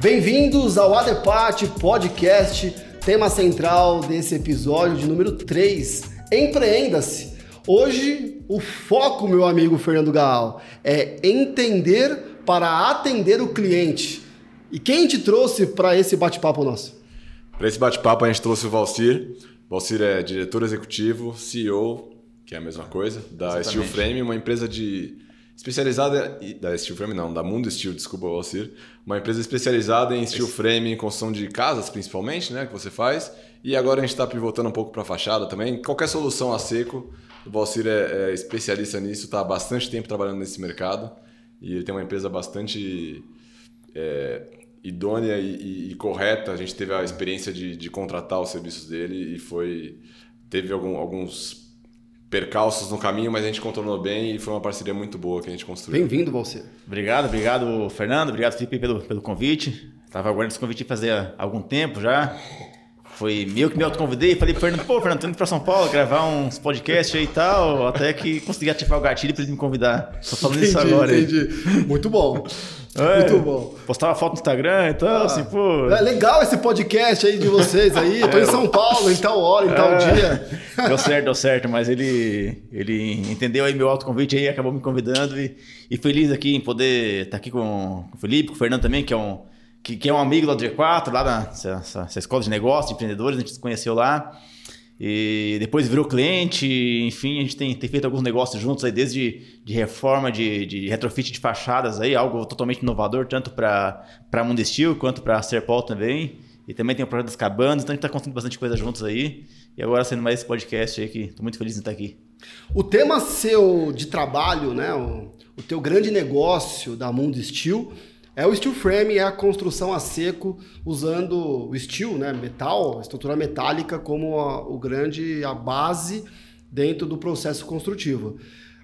Bem-vindos ao Adepate Podcast, tema central desse episódio de número 3, Empreenda-se. Hoje, o foco, meu amigo Fernando Gaal, é entender para atender o cliente. E quem te trouxe para esse bate-papo nosso? Para esse bate-papo a gente trouxe o Valcir. Valcir é diretor executivo, CEO, que é a mesma coisa, da Exatamente. Steel Frame, uma empresa de especializada da Steel Frame não, da Mundo Steel, desculpa, Valcir, uma empresa especializada em steel frame, em construção de casas principalmente, né, que você faz. E agora a gente está pivotando um pouco para fachada também. Qualquer solução a seco, o Valcir é, é especialista nisso, está há bastante tempo trabalhando nesse mercado e ele tem uma empresa bastante é, idônea e, e, e, correta. A gente teve a experiência de, de contratar os serviços dele e foi teve algum, alguns percalços no caminho, mas a gente contornou bem e foi uma parceria muito boa que a gente construiu. Bem-vindo, você. Obrigado, obrigado, Fernando. Obrigado, Felipe, pelo, pelo convite. Estava aguardando esse convite fazia algum tempo já. Foi meio que me autoconvidei, falei pro Fernando, pô, Fernando, tô indo pra São Paulo gravar uns podcasts aí e tal, até que consegui ativar o gatilho pra ele me convidar. Tô falando entendi, isso agora. Entendi. Aí. Muito bom. É, Muito bom. Postava foto no Instagram e tal, ah, assim, pô. É legal esse podcast aí de vocês aí. Eu tô é, em São Paulo, em tal hora, em é, tal dia. Deu certo, deu certo, mas ele, ele entendeu aí meu autoconvite aí, acabou me convidando e, e feliz aqui em poder estar tá aqui com o Felipe, com o Fernando também, que é um que, que é um amigo lá do G4, lá nessa escola de negócios, de empreendedores, a gente se conheceu lá. E depois virou cliente, enfim, a gente tem, tem feito alguns negócios juntos aí, desde de reforma de, de retrofit de fachadas aí, algo totalmente inovador, tanto para Mundo Steel quanto para Serpol também. E também tem o projeto das cabanas, então a gente está construindo bastante coisa juntos aí. E agora sendo mais esse podcast aí, que estou muito feliz de estar aqui. O tema seu de trabalho, né, o, o teu grande negócio da Mundo Steel, é o steel frame, é a construção a seco usando o steel, né, metal, estrutura metálica como a, o grande a base dentro do processo construtivo.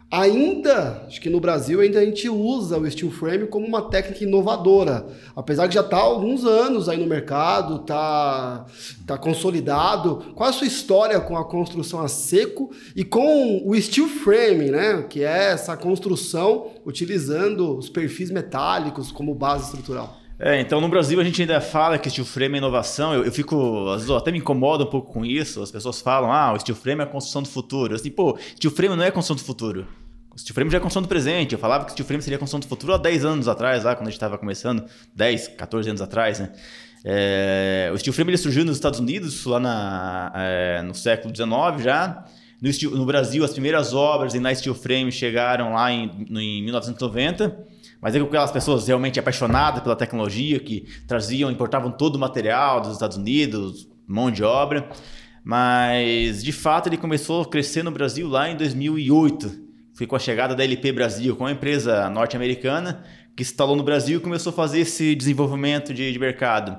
Ainda, acho que no Brasil ainda a gente usa o steel frame como uma técnica inovadora, apesar que já está há alguns anos aí no mercado, está tá consolidado. Qual a sua história com a construção a seco e com o steel frame, né? Que é essa construção utilizando os perfis metálicos como base estrutural? É, então no Brasil a gente ainda fala que steel frame é inovação. Eu, eu fico, às vezes, até me incomoda um pouco com isso. As pessoas falam, ah, o steel frame é a construção do futuro. Assim, pô, steel frame não é a construção do futuro. O steel frame já é a construção do presente. Eu falava que steel frame seria a construção do futuro há 10 anos atrás, lá quando a gente estava começando, 10, 14 anos atrás, né? É, o steel frame ele surgiu nos Estados Unidos, lá na, é, no século XIX já. No, no, Brasil, as primeiras obras na steel frame chegaram lá em, no, em 1990 mas é aquelas pessoas realmente apaixonadas pela tecnologia, que traziam, importavam todo o material dos Estados Unidos, mão de obra. Mas, de fato, ele começou a crescer no Brasil lá em 2008. Foi com a chegada da LP Brasil, com a empresa norte-americana, que se instalou no Brasil e começou a fazer esse desenvolvimento de, de mercado.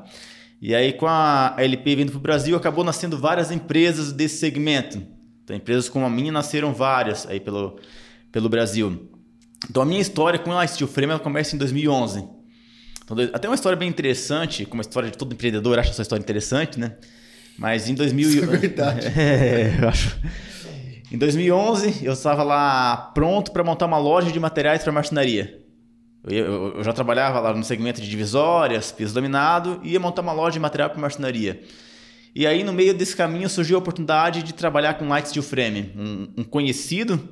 E aí, com a LP vindo para o Brasil, acabou nascendo várias empresas desse segmento. Então, empresas como a minha nasceram várias aí pelo, pelo Brasil. Então a minha história com a Steel Frame ela começa em 2011. Então, até uma história bem interessante, como a história de todo empreendedor acha essa história interessante, né? Mas em 2000 Isso é verdade. é, eu acho. Em 2011 eu estava lá pronto para montar uma loja de materiais para marcenaria. Eu, eu, eu, já trabalhava lá no segmento de divisórias, piso dominado, e ia montar uma loja de material para marcenaria. E aí, no meio desse caminho, surgiu a oportunidade de trabalhar com Light Steel Frame. Um, um conhecido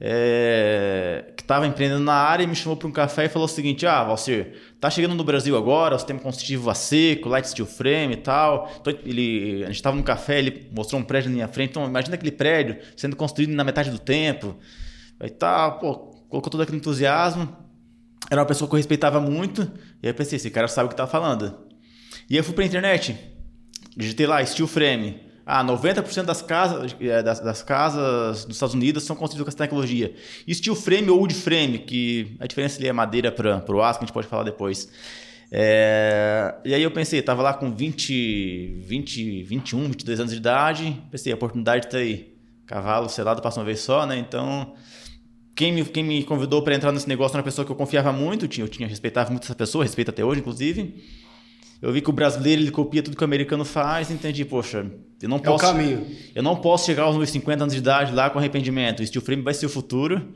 é, que estava empreendendo na área me chamou para um café e falou o seguinte: Ah, Valcir, tá chegando no Brasil agora, o sistema construtivo a seco, light steel frame e tal. Então, ele, a gente estava no café, ele mostrou um prédio na minha frente. Então, imagina aquele prédio sendo construído na metade do tempo. Aí tá, pô, colocou todo aquele entusiasmo. Era uma pessoa que eu respeitava muito. E aí eu pensei: esse cara sabe o que tá falando. E aí eu fui para a internet, digitei lá steel frame. Ah, 90% das casas, é, das, das, casas dos Estados Unidos são construídas com essa tecnologia. E steel frame ou wood frame, que a diferença ali é madeira para o aço, que a gente pode falar depois. É, e aí eu pensei, estava lá com 20, 20, 21, 22 anos de idade, pensei, a oportunidade está aí. Cavalo selado passa uma vez só, né? Então, quem me, quem me convidou para entrar nesse negócio era uma pessoa que eu confiava muito, eu tinha, eu tinha respeitava muito essa pessoa, respeito até hoje, inclusive. Eu vi que o brasileiro ele copia tudo que o americano faz, entendi, poxa, eu não posso. É o caminho. Eu não posso chegar aos meus 50 anos de idade lá com arrependimento. O steel frame vai ser o futuro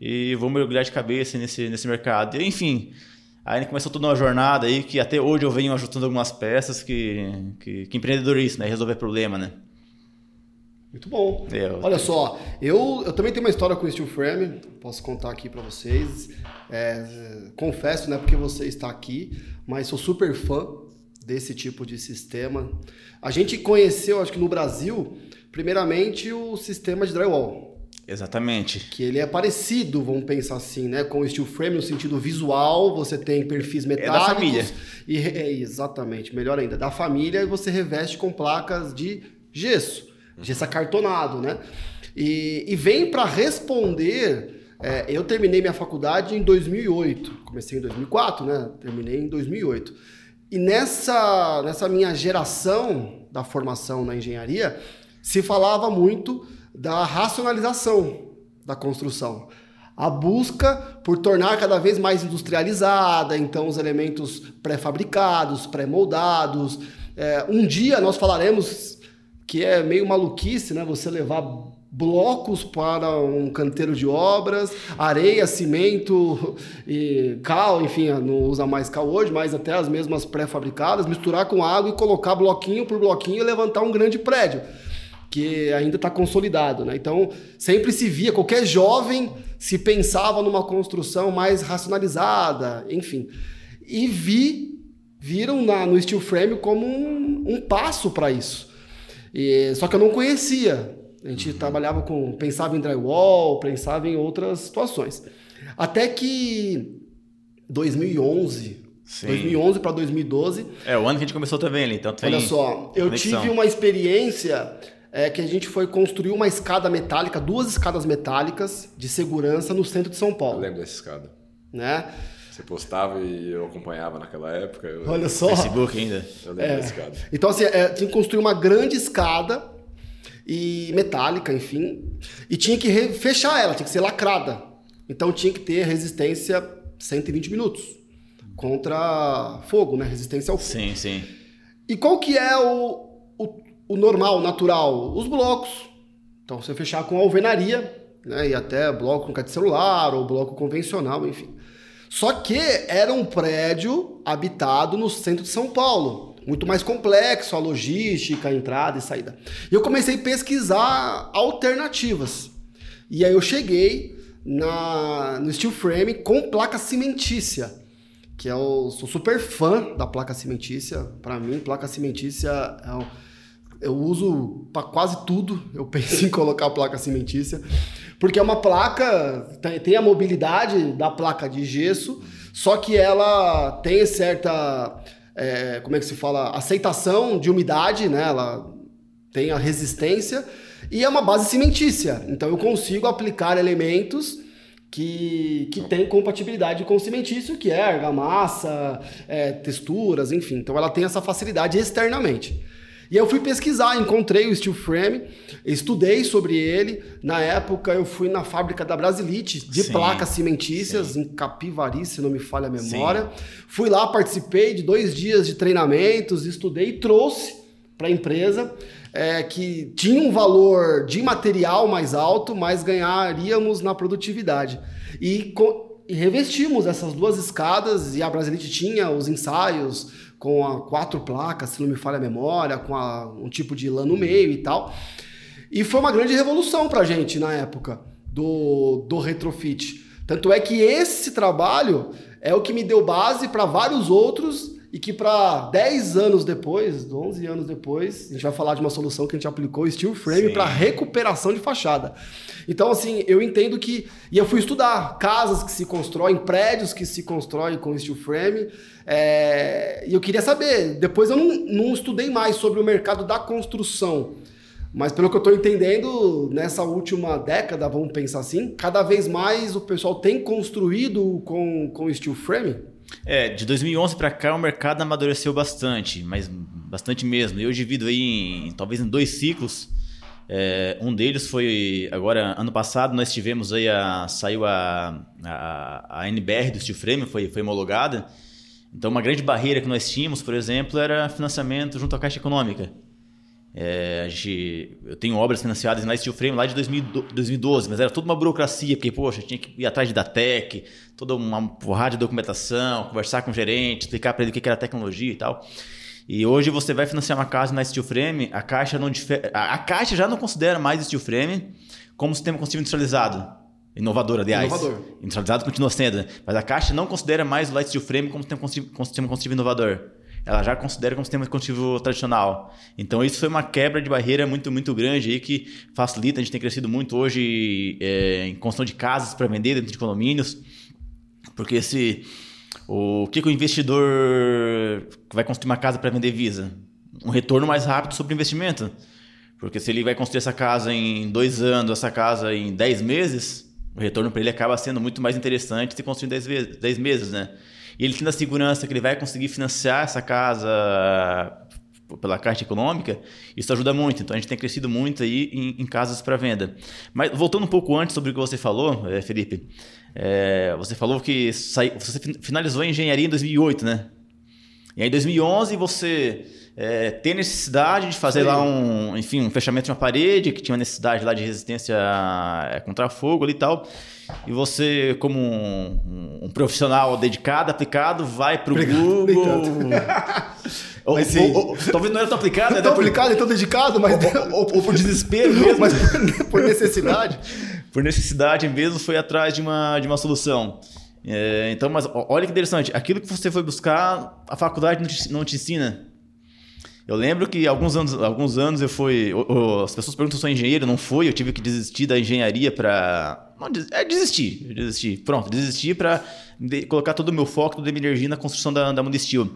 e vou mergulhar de cabeça nesse, nesse mercado. E, enfim, Aí começou toda uma jornada aí que até hoje eu venho ajustando algumas peças que, que, que empreendedorismo, né? Resolver problema, né? Muito bom. É, eu... Olha só, eu, eu também tenho uma história com o Steel Frame, posso contar aqui para vocês. É, confesso, né, porque você está aqui, mas sou super fã desse tipo de sistema. A gente conheceu, acho que no Brasil, primeiramente o sistema de drywall. Exatamente. Que ele é parecido, vamos pensar assim, né? Com o steel frame no sentido visual, você tem perfis metálicos. É da família. E, é, exatamente, melhor ainda, da família, e você reveste com placas de gesso, gesso acartonado, né? E, e vem para responder. É, eu terminei minha faculdade em 2008, comecei em 2004, né? Terminei em 2008. E nessa, nessa minha geração da formação na engenharia, se falava muito da racionalização da construção. A busca por tornar cada vez mais industrializada, então os elementos pré-fabricados, pré-moldados. É, um dia nós falaremos que é meio maluquice, né? Você levar blocos para um canteiro de obras, areia, cimento e cal, enfim, não usa mais cal hoje, mas até as mesmas pré-fabricadas, misturar com água e colocar bloquinho por bloquinho e levantar um grande prédio que ainda está consolidado. Né? Então, sempre se via, qualquer jovem se pensava numa construção mais racionalizada, enfim. E vi, viram na, no steel frame como um, um passo para isso. E, só que eu não conhecia. A gente uhum. trabalhava com, pensava em drywall, pensava em outras situações. Até que 2011, Sim. 2011 para 2012. É o ano que a gente começou também ali, então Olha só, eu conexão. tive uma experiência é que a gente foi construir uma escada metálica, duas escadas metálicas de segurança no centro de São Paulo. Eu lembro dessa escada. Né? Você postava e eu acompanhava naquela época. Eu... Olha só. Facebook ainda. Eu lembro é. dessa escada. Então, assim, é, tinha que construir uma grande escada e metálica, enfim. E tinha que fechar ela, tinha que ser lacrada. Então tinha que ter resistência 120 minutos contra fogo, né? Resistência ao fogo. Sim, sim. E qual que é o, o o normal, natural, os blocos. Então você fechar com alvenaria, né, e até bloco com de celular ou bloco convencional, enfim. Só que era um prédio habitado no centro de São Paulo, muito mais complexo a logística, a entrada e saída. E eu comecei a pesquisar alternativas. E aí eu cheguei na, no steel frame com placa cimentícia, que eu sou super fã da placa cimentícia. Para mim, placa cimentícia é um eu uso para quase tudo, eu penso em colocar a placa cimentícia, porque é uma placa, tem a mobilidade da placa de gesso, só que ela tem certa, é, como é que se fala, aceitação de umidade, né? Ela tem a resistência e é uma base cimentícia, então eu consigo aplicar elementos que, que tem compatibilidade com o cimentício, que é argamassa, é, texturas, enfim. Então ela tem essa facilidade externamente. E eu fui pesquisar, encontrei o steel frame, estudei sobre ele. Na época eu fui na fábrica da Brasilite de sim, placas cimentícias sim. em Capivari, se não me falha a memória. Sim. Fui lá, participei de dois dias de treinamentos, estudei e trouxe para a empresa é, que tinha um valor de material mais alto, mas ganharíamos na produtividade. E, e revestimos essas duas escadas e a Brasilite tinha os ensaios com quatro placas, se não me falha a memória, com a, um tipo de lã no meio e tal. E foi uma grande revolução para a gente na época do, do retrofit. Tanto é que esse trabalho é o que me deu base para vários outros e que para 10 anos depois, 11 anos depois, a gente vai falar de uma solução que a gente aplicou, Steel Frame, para recuperação de fachada. Então, assim, eu entendo que. E eu fui estudar casas que se constroem, prédios que se constroem com Steel Frame. É, e eu queria saber, depois eu não, não estudei mais sobre o mercado da construção. Mas pelo que eu estou entendendo, nessa última década, vamos pensar assim, cada vez mais o pessoal tem construído com, com steel frame? É, de 2011 para cá o mercado amadureceu bastante, mas bastante mesmo. Eu divido aí em, talvez em dois ciclos. É, um deles foi agora ano passado nós tivemos aí a saiu a, a, a NBR do Steel Frame foi, foi homologada. Então uma grande barreira que nós tínhamos, por exemplo, era financiamento junto à Caixa Econômica. É, a gente, eu tenho obras financiadas na Steel Frame lá de 2012, mas era toda uma burocracia, porque, poxa, tinha que ir atrás de Datec, toda uma porrada de documentação, conversar com o gerente, explicar para ele o que era tecnologia e tal. E hoje você vai financiar uma casa na Steel Frame, a Caixa, não a, Caixa já não considera mais Steel Frame como sistema construtivo industrializado. Inovador, aliás. Inovador. Industrializado continua sendo, né? mas a Caixa não considera mais o Light Steel Frame como sistema construtivo inovador ela já considera como sistema construtivo tradicional. Então isso foi uma quebra de barreira muito muito grande aí que facilita. A gente tem crescido muito hoje é, em construção de casas para vender dentro de condomínios, porque esse o que, que o investidor que vai construir uma casa para vender visa? Um retorno mais rápido sobre o investimento. Porque se ele vai construir essa casa em dois anos, essa casa em dez meses, o retorno para ele acaba sendo muito mais interessante se construir em dez, dez meses, né? E ele tendo a segurança que ele vai conseguir financiar essa casa pela Caixa Econômica, isso ajuda muito. Então a gente tem crescido muito aí em, em casas para venda. Mas voltando um pouco antes sobre o que você falou, é, Felipe, é, você falou que sai, você finalizou a engenharia em 2008, né? E aí em 2011 você é, tem necessidade de fazer Sim. lá um, enfim, um fechamento de uma parede que tinha uma necessidade lá de resistência é, contra fogo e tal. E você, como um, um profissional dedicado, aplicado, vai para o Google. Ou, sim. Ou, ou, talvez não era tão aplicado, né? Tão aplicado e tão dedicado, mas. Ou, ou, por desespero mesmo. mas por, por necessidade. por necessidade mesmo, foi atrás de uma, de uma solução. É, então, mas olha que interessante. Aquilo que você foi buscar, a faculdade não te, não te ensina. Eu lembro que alguns anos, alguns anos eu fui. As pessoas perguntam se eu sou engenheiro, não fui, eu tive que desistir da engenharia para. Não, é desistir, desistir. Pronto, desistir para de, colocar todo o meu foco, toda a minha energia na construção da, da Mundo Steel.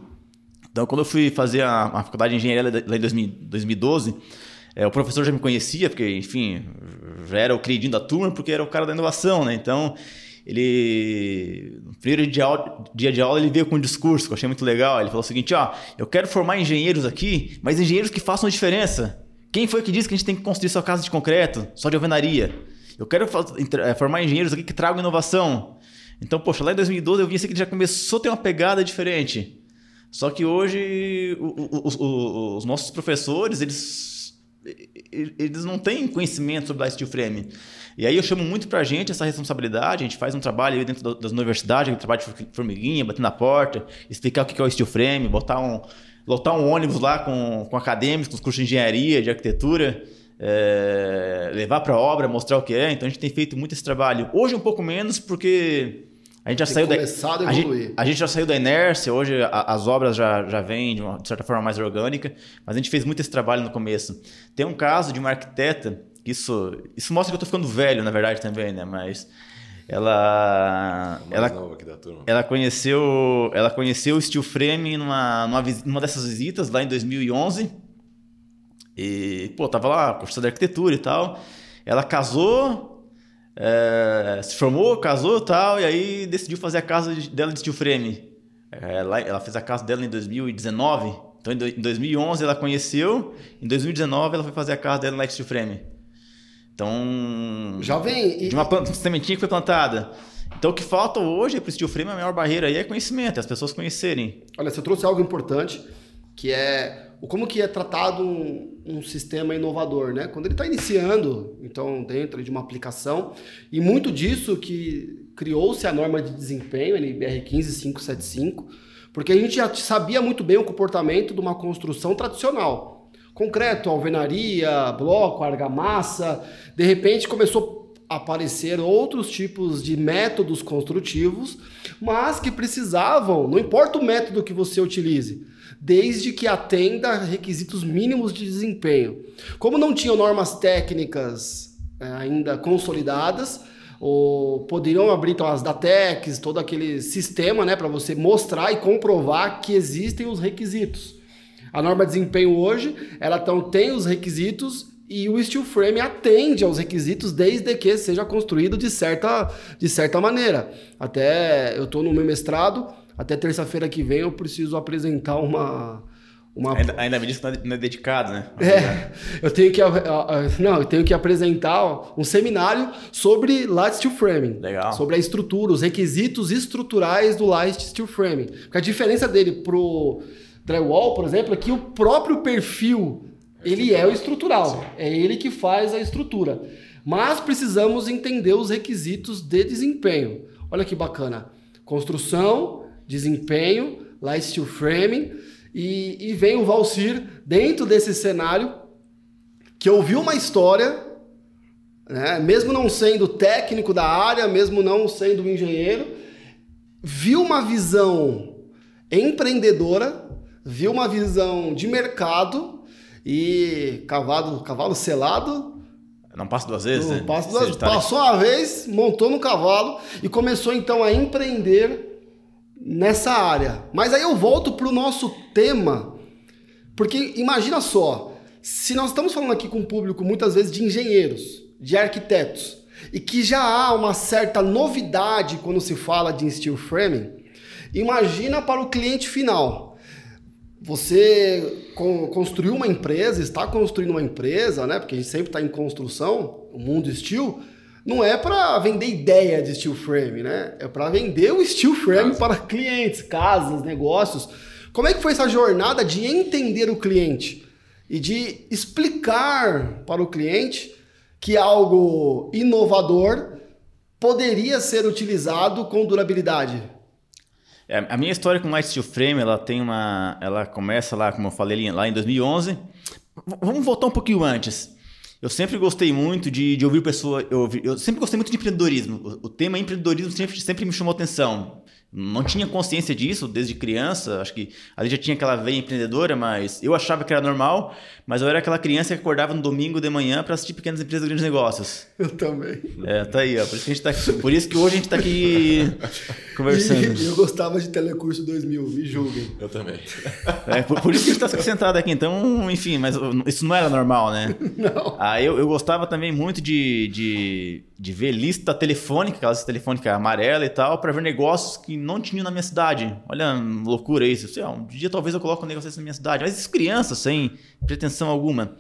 Então, quando eu fui fazer a, a faculdade de engenharia lá em 2012, é, o professor já me conhecia, porque, enfim, já era o queridinho da turma, porque era o cara da inovação, né? Então, ele primeiro dia de, aula, dia de aula ele veio com um discurso que eu achei muito legal. Ele falou o seguinte: ó, eu quero formar engenheiros aqui, mas engenheiros que façam a diferença. Quem foi que disse que a gente tem que construir sua casa de concreto, só de alvenaria? Eu quero é, formar engenheiros aqui que tragam inovação. Então, poxa, lá em 2012 eu vi assim que já começou a ter uma pegada diferente. Só que hoje os, os, os nossos professores, eles, eles não têm conhecimento sobre a steel frame. E aí eu chamo muito pra gente essa responsabilidade, a gente faz um trabalho aí dentro das universidades, um trabalho de formiguinha, bater na porta, explicar o que é o steel frame, botar um, lotar um ônibus lá com, com acadêmicos, com os cursos de engenharia, de arquitetura, é, levar para obra, mostrar o que é. Então a gente tem feito muito esse trabalho. Hoje um pouco menos, porque a gente já tem saiu da a, a, gente, a gente, já saiu da inércia, hoje a, as obras já, já vêm de, uma, de certa forma mais orgânica, mas a gente fez muito esse trabalho no começo. Tem um caso de uma arquiteta isso, isso mostra que eu tô ficando velho, na verdade, também, né? Mas ela ela, ela conheceu ela conheceu o steel frame numa, numa, numa dessas visitas lá em 2011 e pô tava lá curso de arquitetura e tal. Ela casou é, se formou casou e tal e aí decidiu fazer a casa dela de steel frame. Ela, ela fez a casa dela em 2019 então em 2011 ela conheceu em 2019 ela foi fazer a casa dela na steel frame então. Já vem. E... De uma planta, sementinha que foi plantada. Então o que falta hoje para o steel frame, a maior barreira aí é conhecimento, é as pessoas conhecerem. Olha, você trouxe algo importante, que é como que é tratado um, um sistema inovador, né? Quando ele está iniciando, então dentro de uma aplicação, e muito disso que criou-se a norma de desempenho, NBR 15575, porque a gente já sabia muito bem o comportamento de uma construção tradicional concreto, alvenaria, bloco, argamassa. De repente começou a aparecer outros tipos de métodos construtivos, mas que precisavam, não importa o método que você utilize, desde que atenda requisitos mínimos de desempenho. Como não tinham normas técnicas é, ainda consolidadas, ou poderiam abrir então, as DATECs, todo aquele sistema né, para você mostrar e comprovar que existem os requisitos. A norma de desempenho hoje, ela então tem os requisitos e o steel frame atende aos requisitos desde que seja construído de certa, de certa maneira. Até eu estou no meu mestrado, até terça-feira que vem eu preciso apresentar uma, uma... Ainda, ainda me disse que não é dedicado, né? É, eu tenho que, não, eu tenho que apresentar um seminário sobre light steel framing. Legal. Sobre a estrutura, os requisitos estruturais do light steel framing. Porque a diferença dele pro drywall, por exemplo, é que o próprio perfil Ele é o estrutural, é ele que faz a estrutura. Mas precisamos entender os requisitos de desempenho. Olha que bacana. Construção, desempenho, light steel framing e, e vem o Valcir dentro desse cenário que ouviu uma história, né, mesmo não sendo técnico da área, mesmo não sendo engenheiro, viu uma visão empreendedora, viu uma visão de mercado e cavalo, cavalo selado. Não passa duas vezes, não né? Passa duas, vezes. passou uma vez, montou no cavalo e começou então a empreender nessa área. Mas aí eu volto para o nosso tema, porque imagina só, se nós estamos falando aqui com um público muitas vezes de engenheiros, de arquitetos, e que já há uma certa novidade quando se fala de steel framing, imagina para o cliente final. Você construiu uma empresa, está construindo uma empresa, né? Porque a gente sempre está em construção, o mundo steel não é para vender ideia de steel frame, né? É para vender o steel frame para clientes, casas, negócios. Como é que foi essa jornada de entender o cliente e de explicar para o cliente que algo inovador poderia ser utilizado com durabilidade? É, a minha história com Light Steel Frame, ela tem uma, ela começa lá, como eu falei, lá em 2011. Vamos voltar um pouquinho antes. Eu sempre gostei muito de, de ouvir pessoas. Eu, eu, sempre gostei muito de empreendedorismo. O, o tema empreendedorismo sempre, sempre me chamou atenção não tinha consciência disso desde criança. Acho que ali já tinha aquela veia empreendedora, mas eu achava que era normal. Mas eu era aquela criança que acordava no domingo de manhã para assistir pequenas empresas grandes negócios. Eu também. É, tá aí, ó. Por isso que, a gente tá aqui, por isso que hoje a gente está aqui conversando. E eu gostava de Telecurso 2000, me julguem. Eu também. É, por, por, isso que a gente está sentado aqui. Então, enfim, mas isso não era normal, né? Não. Ah, eu, eu gostava também muito de, de, de ver lista telefônica, aquela lista telefônica amarela e tal, para ver negócios que não tinha na minha cidade. Olha, loucura isso. Sei, um dia talvez eu coloque um negócio desse na minha cidade. Mas isso criança, sem pretensão alguma.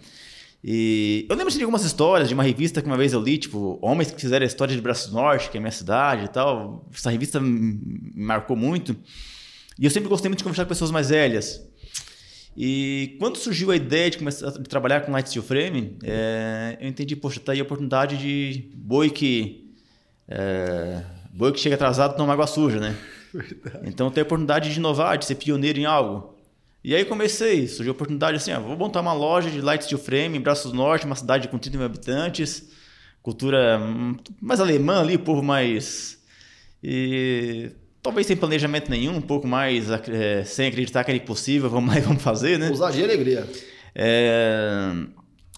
E eu lembro de algumas histórias de uma revista que uma vez eu li, tipo, Homens que Fizeram a História de Braço Norte, que é a minha cidade e tal. Essa revista me marcou muito. E eu sempre gostei muito de conversar com pessoas mais velhas. E quando surgiu a ideia de começar a trabalhar com Light Steel Frame, é, eu entendi, poxa, tá aí a oportunidade de boi que... É, boi que chega atrasado toma água suja, né? Verdade. Então tem a oportunidade de inovar, de ser pioneiro em algo. E aí comecei, surgiu a oportunidade assim, ó, vou montar uma loja de light steel frame em Braços Norte, uma cidade com 30 mil habitantes, cultura hum, mais alemã ali, povo mais... E talvez sem planejamento nenhum, um pouco mais é, sem acreditar que era impossível, vamos lá e vamos fazer, né? Ousadia e alegria. É,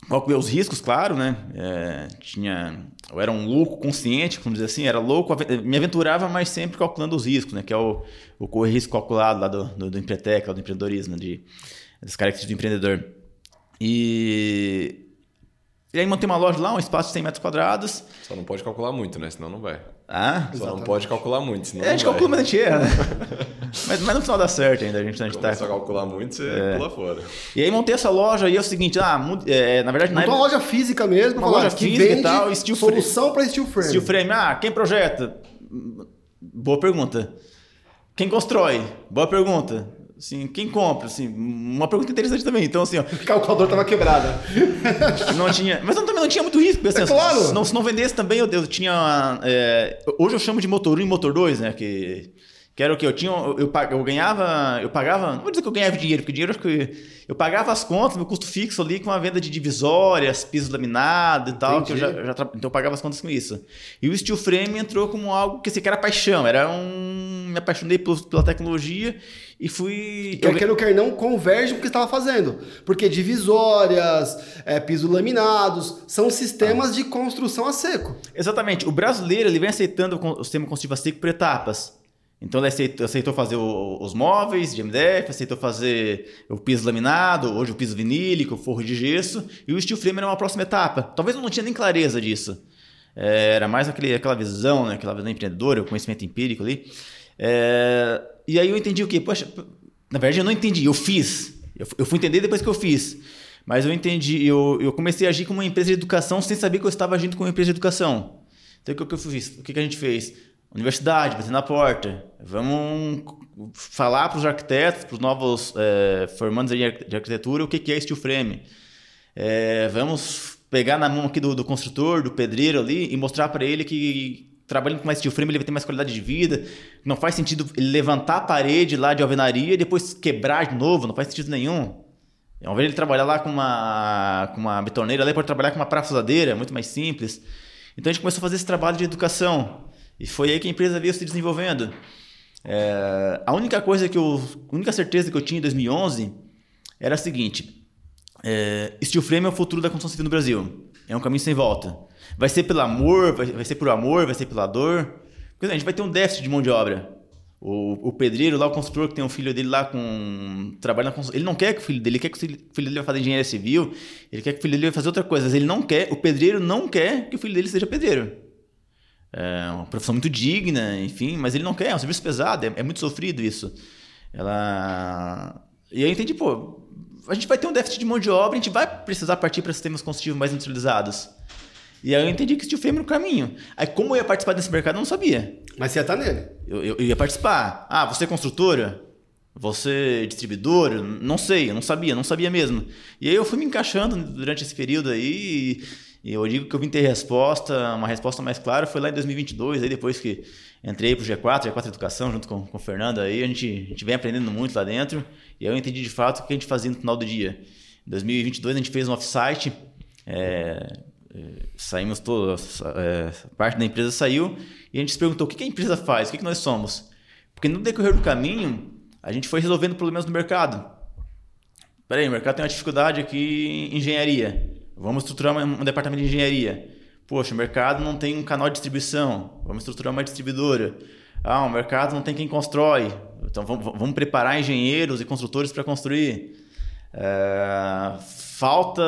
calculei os riscos, claro, né? É, tinha, eu era um louco consciente, vamos dizer assim, era louco, me aventurava, mas sempre calculando os riscos, né? Que é o, o risco calculado lá do, do, do Empretec, do empreendedorismo, de, das características do empreendedor. E, e aí montei uma loja lá, um espaço de 100 metros quadrados. Só não pode calcular muito, né? Senão não vai. Ah? Só Exatamente. não pode calcular muito, senão é, a gente calcula, mas a gente erra, né? mas, mas no final dá certo ainda, a gente, a gente tá... calcular muito, você é. pula fora. E aí montei essa loja e é o seguinte, ah, é, na verdade... Montou uma loja física mesmo, uma loja física e tal, steel solução para steel frame. Steel frame, ah, quem projeta? Boa pergunta. Quem constrói? Boa pergunta. Assim, quem compra? Assim, uma pergunta interessante também. Então, assim, ó. A calculadora estava quebrada. Não tinha. Mas não, também não tinha muito risco. Assim, é claro. Se não, se não vendesse também, eu, eu tinha. É, hoje eu chamo de motor 1 e motor 2, né? Que que era o que? Eu tinha. Eu, eu, eu, ganhava. Eu pagava. Não vou dizer que eu ganhava dinheiro, porque dinheiro acho que. Eu pagava as contas, meu custo fixo ali com a venda de divisórias, pisos laminados e tal. Que eu já, já, então eu pagava as contas com isso. E o steel frame entrou como algo que, assim, que era paixão. Era um. Me apaixonei pela tecnologia e fui. Quer queira ou quer não, converge com o que estava fazendo. Porque divisórias, é, pisos laminados, são sistemas ah. de construção a seco. Exatamente. O brasileiro ele vem aceitando o sistema construtivo a seco por etapas. Então ele aceitou, aceitou fazer o, os móveis de MDF, aceitou fazer o piso laminado, hoje o piso vinílico, o forro de gesso, e o steel frame era uma próxima etapa. Talvez eu não tinha nem clareza disso. É, era mais aquele, aquela visão, né, aquela visão empreendedora, o conhecimento empírico ali. É, e aí eu entendi o quê? Poxa, na verdade eu não entendi, eu fiz. Eu, eu fui entender depois que eu fiz. Mas eu entendi, eu, eu comecei a agir como uma empresa de educação sem saber que eu estava agindo como uma empresa de educação. Então o que, eu fiz? O que, a gente fez? Universidade, bater na porta. Vamos falar para os arquitetos, para os novos é, formandos de arquitetura, o que, que é steel frame. É, vamos pegar na mão aqui do, do construtor, do pedreiro ali e mostrar para ele que trabalhando com mais steel frame ele vai ter mais qualidade de vida. Não faz sentido levantar a parede lá de alvenaria e depois quebrar de novo, não faz sentido nenhum. Ao invés de ele trabalhar lá com uma, com uma betoneira, ele pode trabalhar com uma parafusadeira, muito mais simples. Então a gente começou a fazer esse trabalho de educação. E foi aí que a empresa veio se desenvolvendo. É, a única coisa que eu. A única certeza que eu tinha em 2011 era a seguinte: é, steel frame é o futuro da construção civil no Brasil. É um caminho sem volta. Vai ser pelo amor, vai, ser por amor, vai ser pela dor. Porque a gente vai ter um déficit de mão de obra. O, o pedreiro lá, o construtor que tem um filho dele lá com trabalho na construção, ele não quer que o filho dele, ele quer que o filho dele vai fazer engenharia civil, ele quer que o filho dele vai fazer outra coisa, mas ele não quer, o pedreiro não quer que o filho dele seja pedreiro. É uma profissão muito digna, enfim, mas ele não quer, é um serviço pesado, é, é muito sofrido isso. Ela e aí entendi, pô, a gente vai ter um déficit de mão de obra, a gente vai precisar partir para sistemas construtivos mais industrializados. E aí eu entendi que steel frame no caminho. Aí como eu ia participar desse mercado, eu não sabia. Mas você ia estar nele. Eu, eu, eu ia participar. Ah, você é construtora? Você é distribuidora? Não sei, eu não sabia, não sabia mesmo. E aí eu fui me encaixando durante esse período aí e, eu digo que eu vim ter resposta, uma resposta mais clara foi lá em 2022, aí depois que entrei pro G4, G4 Educação, junto com, com o Fernando aí, a gente, a gente vem aprendendo muito lá dentro e eu entendi de fato o que a gente fazia no final do dia. Em 2022 a gente fez um offsite, é, é, saímos todos, é, parte da empresa saiu e a gente se perguntou o que, a empresa faz, o que, nós somos. Porque no decorrer do caminho, a gente foi resolvendo problemas no mercado. Peraí, o mercado tem uma dificuldade aqui em engenharia. Vamos estruturar um departamento de engenharia. Poxa, o mercado não tem um canal de distribuição. Vamos estruturar uma distribuidora. Ah, o mercado não tem quem constrói. Então vamos, vamos preparar engenheiros e construtores para construir. É, falta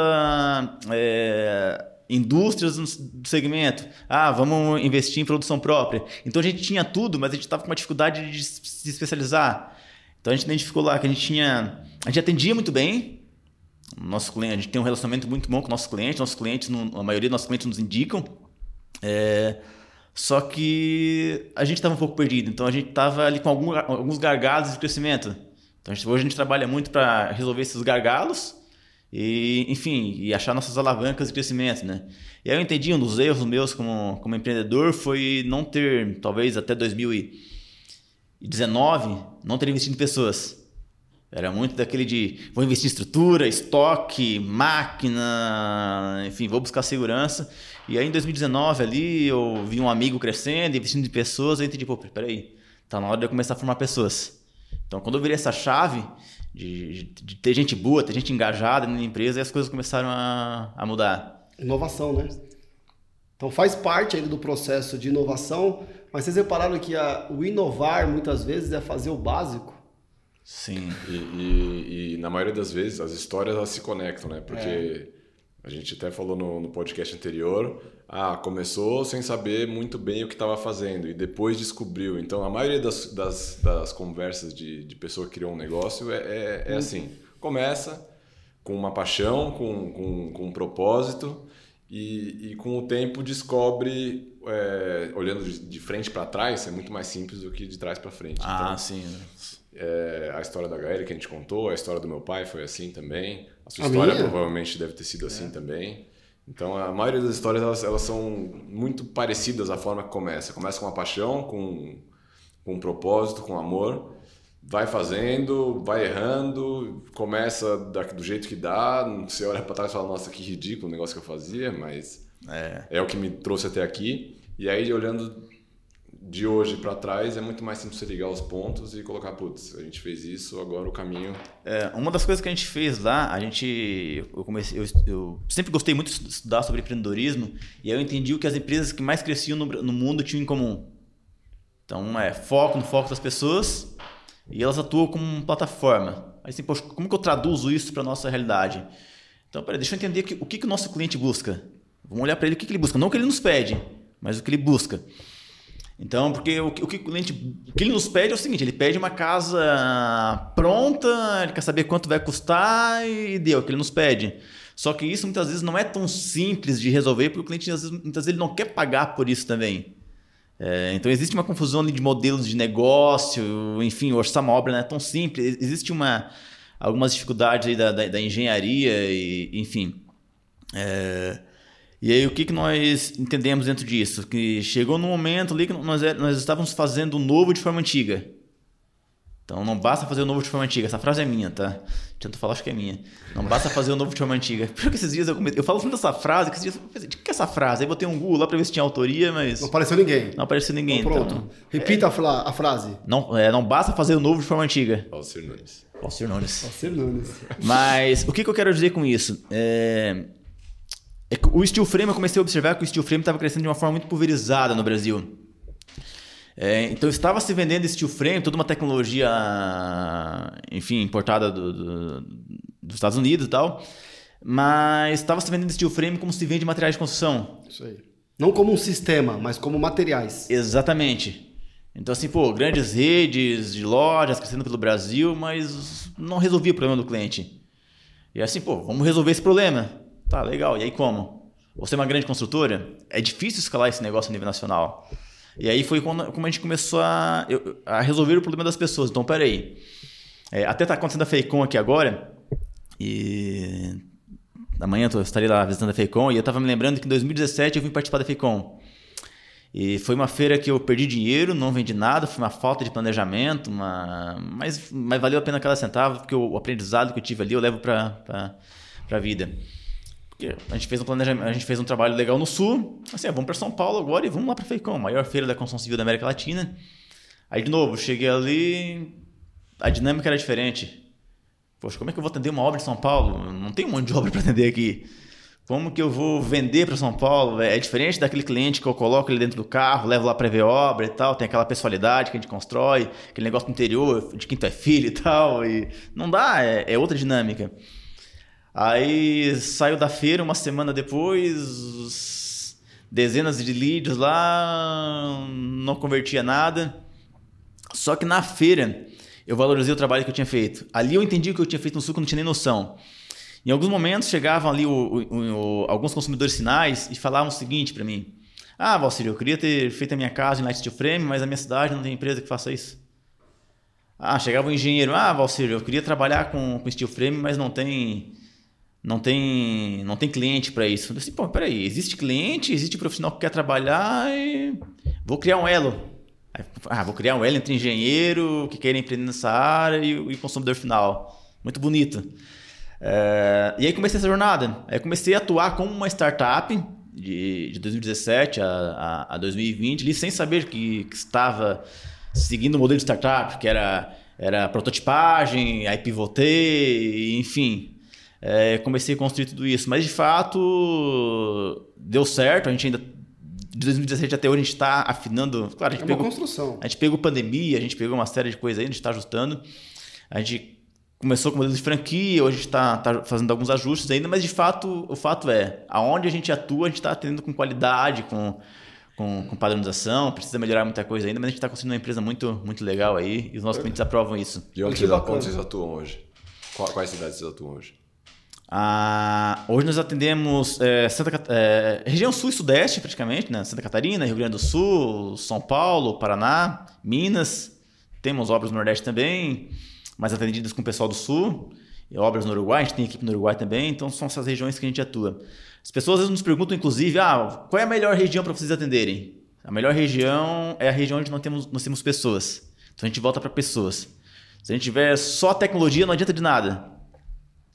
é, indústrias do segmento. Ah, vamos investir em produção própria. Então a gente tinha tudo, mas a gente estava com uma dificuldade de se especializar. Então a gente identificou lá que a gente tinha. A gente atendia muito bem. Nosso cliente, a gente tem um relacionamento muito bom com nossos clientes. Nossos clientes, a maioria dos nossos clientes nos indicam. É, só que a gente estava um pouco perdido. Então a gente estava ali com algum, alguns gargalos de crescimento. Então a gente, hoje a gente trabalha muito para resolver esses gargalos e, enfim, e achar nossas alavancas de crescimento, né? E aí eu entendi, um dos erros meus como, como empreendedor foi não ter, talvez até 2019, não ter investido em pessoas. Era muito daquele de vou investir em estrutura, estoque, máquina, enfim, vou buscar segurança. E aí em 2019 ali eu vi um amigo crescendo, investindo em pessoas, eu entendi, pô, peraí, tá na hora de eu começar a formar pessoas. Então quando eu virei essa chave, de, de, ter gente boa, ter gente engajada na empresa as coisas começaram a, a mudar. Inovação, né? Então faz parte ainda do processo de inovação, mas vocês repararam que a, o inovar muitas vezes é fazer o básico? Sim. E, e, e na maioria das vezes as histórias elas se conectam, né? Porque é. a gente até falou no, no podcast anterior, ah, começou sem saber muito bem o que estava fazendo e depois descobriu. Então, a maioria das, das, das conversas de, de pessoa que criou um negócio é, é, é uhum. assim: começa com uma paixão, com, com, com um propósito e, e com o tempo descobre, é, olhando de, de frente para trás, é muito mais simples do que de trás para frente. Ah, então, sim. É, a história da HL que a gente contou, a história do meu pai foi assim também. A sua a história minha? provavelmente deve ter sido assim é. também. Então, a maioria das histórias elas, elas são muito parecidas à forma que começa. Começa com uma paixão, com, com um propósito, com amor. Vai fazendo, vai errando, começa do jeito que dá. Você olha para trás e fala, nossa, que ridículo o negócio que eu fazia, mas é. é o que me trouxe até aqui. E aí, olhando de hoje para trás é muito mais simples você ligar os pontos e colocar, putz, a gente fez isso, agora o caminho. É, uma das coisas que a gente fez lá, a gente. Eu, comecei, eu, eu, sempre gostei muito de estudar sobre empreendedorismo e aí eu entendi o que as empresas que mais cresciam no, no mundo tinham em comum. Então, é foco no foco das pessoas e elas atuam como plataforma. Aí assim, poxa, como que eu traduzo isso para nossa realidade? Então, peraí, deixa eu entender que, o que, que o nosso cliente busca. Vamos olhar para ele o que, que ele busca. Não o que ele nos pede, mas o que ele busca. Então, porque o, o, que o cliente o que ele nos pede é o seguinte: ele pede uma casa pronta, ele quer saber quanto vai custar e deu o que ele nos pede. Só que isso muitas vezes não é tão simples de resolver, porque o cliente vezes, muitas vezes ele não quer pagar por isso também. É, então existe uma confusão de modelos de negócio, enfim, orçar uma obra não é tão simples. Existe uma, algumas dificuldades da, da, da engenharia, e, enfim. É, e aí, o que, que nós entendemos dentro disso? Que chegou no momento ali que nós, é, nós estávamos fazendo o novo de forma antiga. Então, não basta fazer o novo de forma antiga. Essa frase é minha, tá? Tento falar, acho que é minha. Não basta fazer o novo de forma antiga. Porque esses dias eu, comecei, eu falo muito dessa frase, que esses dias eu pensei, o que é essa frase? Aí botei um Google lá pra ver se tinha autoria, mas... Não apareceu ninguém. Não apareceu ninguém. Então, pronto. Então, Repita a, a, frase. Não, é, não basta fazer o novo de forma antiga. Valcir Nunes. Valcir Nunes. Valcir Nunes. Mas, o que, que eu quero dizer com isso? É... É o steel frame, eu comecei a observar que o steel frame estava crescendo de uma forma muito pulverizada no Brasil. É, então estava se vendendo steel frame, toda uma tecnologia, enfim, importada do, do, dos Estados Unidos e tal, mas estava se vendendo steel frame como se vende materiais de construção. Isso aí. Não como um sistema, mas como materiais. Exatamente. Então, assim, pô, grandes redes de lojas crescendo pelo Brasil, mas não resolvia o problema do cliente. E assim, pô, vamos resolver esse problema. Tá, legal. E aí como? Você é uma grande construtora? É difícil escalar esse negócio a nível nacional. E aí foi quando, como a gente começou a, a resolver o problema das pessoas. Então, peraí. É, até tá acontecendo a Feicom aqui agora. E amanhã eu estarei lá visitando a Feicom. E eu tava me lembrando que em 2017 eu vim participar da Feicom. E foi uma feira que eu perdi dinheiro, não vendi nada, foi uma falta de planejamento, uma... mas, mas valeu a pena cada centavo, porque o aprendizado que eu tive ali eu levo para a vida. Porque a gente fez um planejamento, a gente fez um trabalho legal no sul. Assim, ah, vamos para São Paulo agora e vamos lá para Feicom, maior feira da construção civil da América Latina. Aí de novo, cheguei ali, a dinâmica era diferente. Poxa, como é que eu vou atender uma obra em São Paulo? Não tem um monte de obra para atender aqui. Como que eu vou vender para São Paulo? É diferente daquele cliente que eu coloco ele dentro do carro, levo lá para ver obra e tal, tem aquela pessoalidade que a gente constrói, aquele negócio do interior, de quem tu é filho e tal, e não dá, é, é outra dinâmica. Aí saiu da feira uma semana depois, dezenas de leads lá, não convertia nada. Só que na feira eu valorizei o trabalho que eu tinha feito. Ali eu entendi o que eu tinha feito no suco, não tinha nem noção. Em alguns momentos chegavam ali o, o, o, alguns consumidores finais e falavam o seguinte para mim: Ah, Valcir, eu queria ter feito a minha casa em Light Steel Frame, mas a minha cidade não tem empresa que faça isso. Ah, chegava um engenheiro: Ah, Valcir, eu queria trabalhar com, com Steel Frame, mas não tem não tem, não tem cliente para isso. Eu disse, pô, peraí, existe cliente, existe profissional que quer trabalhar e vou criar um elo. Ah, vou criar um elo entre engenheiro que quer empreender nessa área e o consumidor final. Muito bonito. É, e aí comecei essa jornada. Aí comecei a atuar como uma startup de, de 2017 a, a, a 2020, ali, sem saber que, que estava seguindo o modelo de startup, que era, era prototipagem, aí pivotei, enfim, é, comecei a construir tudo isso. Mas de fato deu certo, a gente ainda. De 2017 até hoje a gente está afinando. Claro, a gente é pegou, construção. A gente pegou pandemia, a gente pegou uma série de coisas aí, a gente está ajustando. A gente começou com modelo de franquia, hoje a gente está tá fazendo alguns ajustes ainda, mas de fato, o fato é, aonde a gente atua, a gente está atendendo com qualidade, com, com, com, padronização, precisa melhorar muita coisa ainda, mas a gente está construindo uma empresa muito, muito legal aí e os nossos clientes aprovam isso. E onde, vocês, atuam hoje? Quais cidades vocês atuam hoje? Ah, hoje nós atendemos é, Santa, é, região sul e sudeste, praticamente, né? Santa Catarina, Rio Grande do Sul, São Paulo, Paraná, Minas. Temos obras no Nordeste também, mas atendidas com o pessoal do Sul. E obras no Uruguai, a gente tem equipe no Uruguai também, então são essas regiões que a gente atua. As pessoas às vezes nos perguntam, inclusive, ah, qual é a melhor região para vocês atenderem? A melhor região é a região onde nós temos, nós temos pessoas. Então a gente volta para pessoas. Se a gente tiver só tecnologia, não adianta de nada.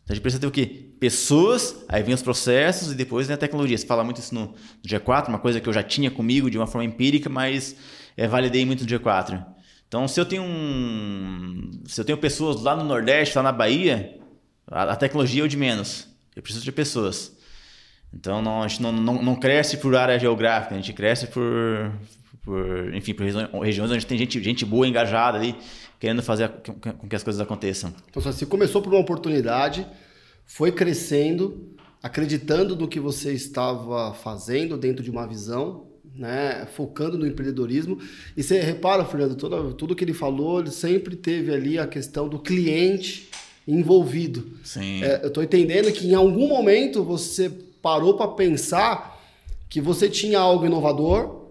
Então a gente precisa ter o quê? Pessoas, aí vem os processos e depois vem a tecnologia. Você fala muito isso no, no G4, uma coisa que eu já tinha comigo de uma forma empírica, mas é, validei muito no G4. Então, se eu tenho um, se eu tenho pessoas lá no Nordeste, lá na Bahia, a, a tecnologia é o de menos. Eu preciso de pessoas. Então, não, a gente não, não, não cresce por área geográfica, a gente cresce por, por enfim, por regiões onde tem gente, gente boa, engajada ali, querendo fazer com que as coisas aconteçam. Então, você começou por uma oportunidade, foi crescendo, acreditando no que você estava fazendo dentro de uma visão, né, focando no empreendedorismo. E você repara, Fernando, tudo, tudo que ele falou, ele sempre teve ali a questão do cliente envolvido. Sim. É, eu estou entendendo que em algum momento você parou para pensar que você tinha algo inovador,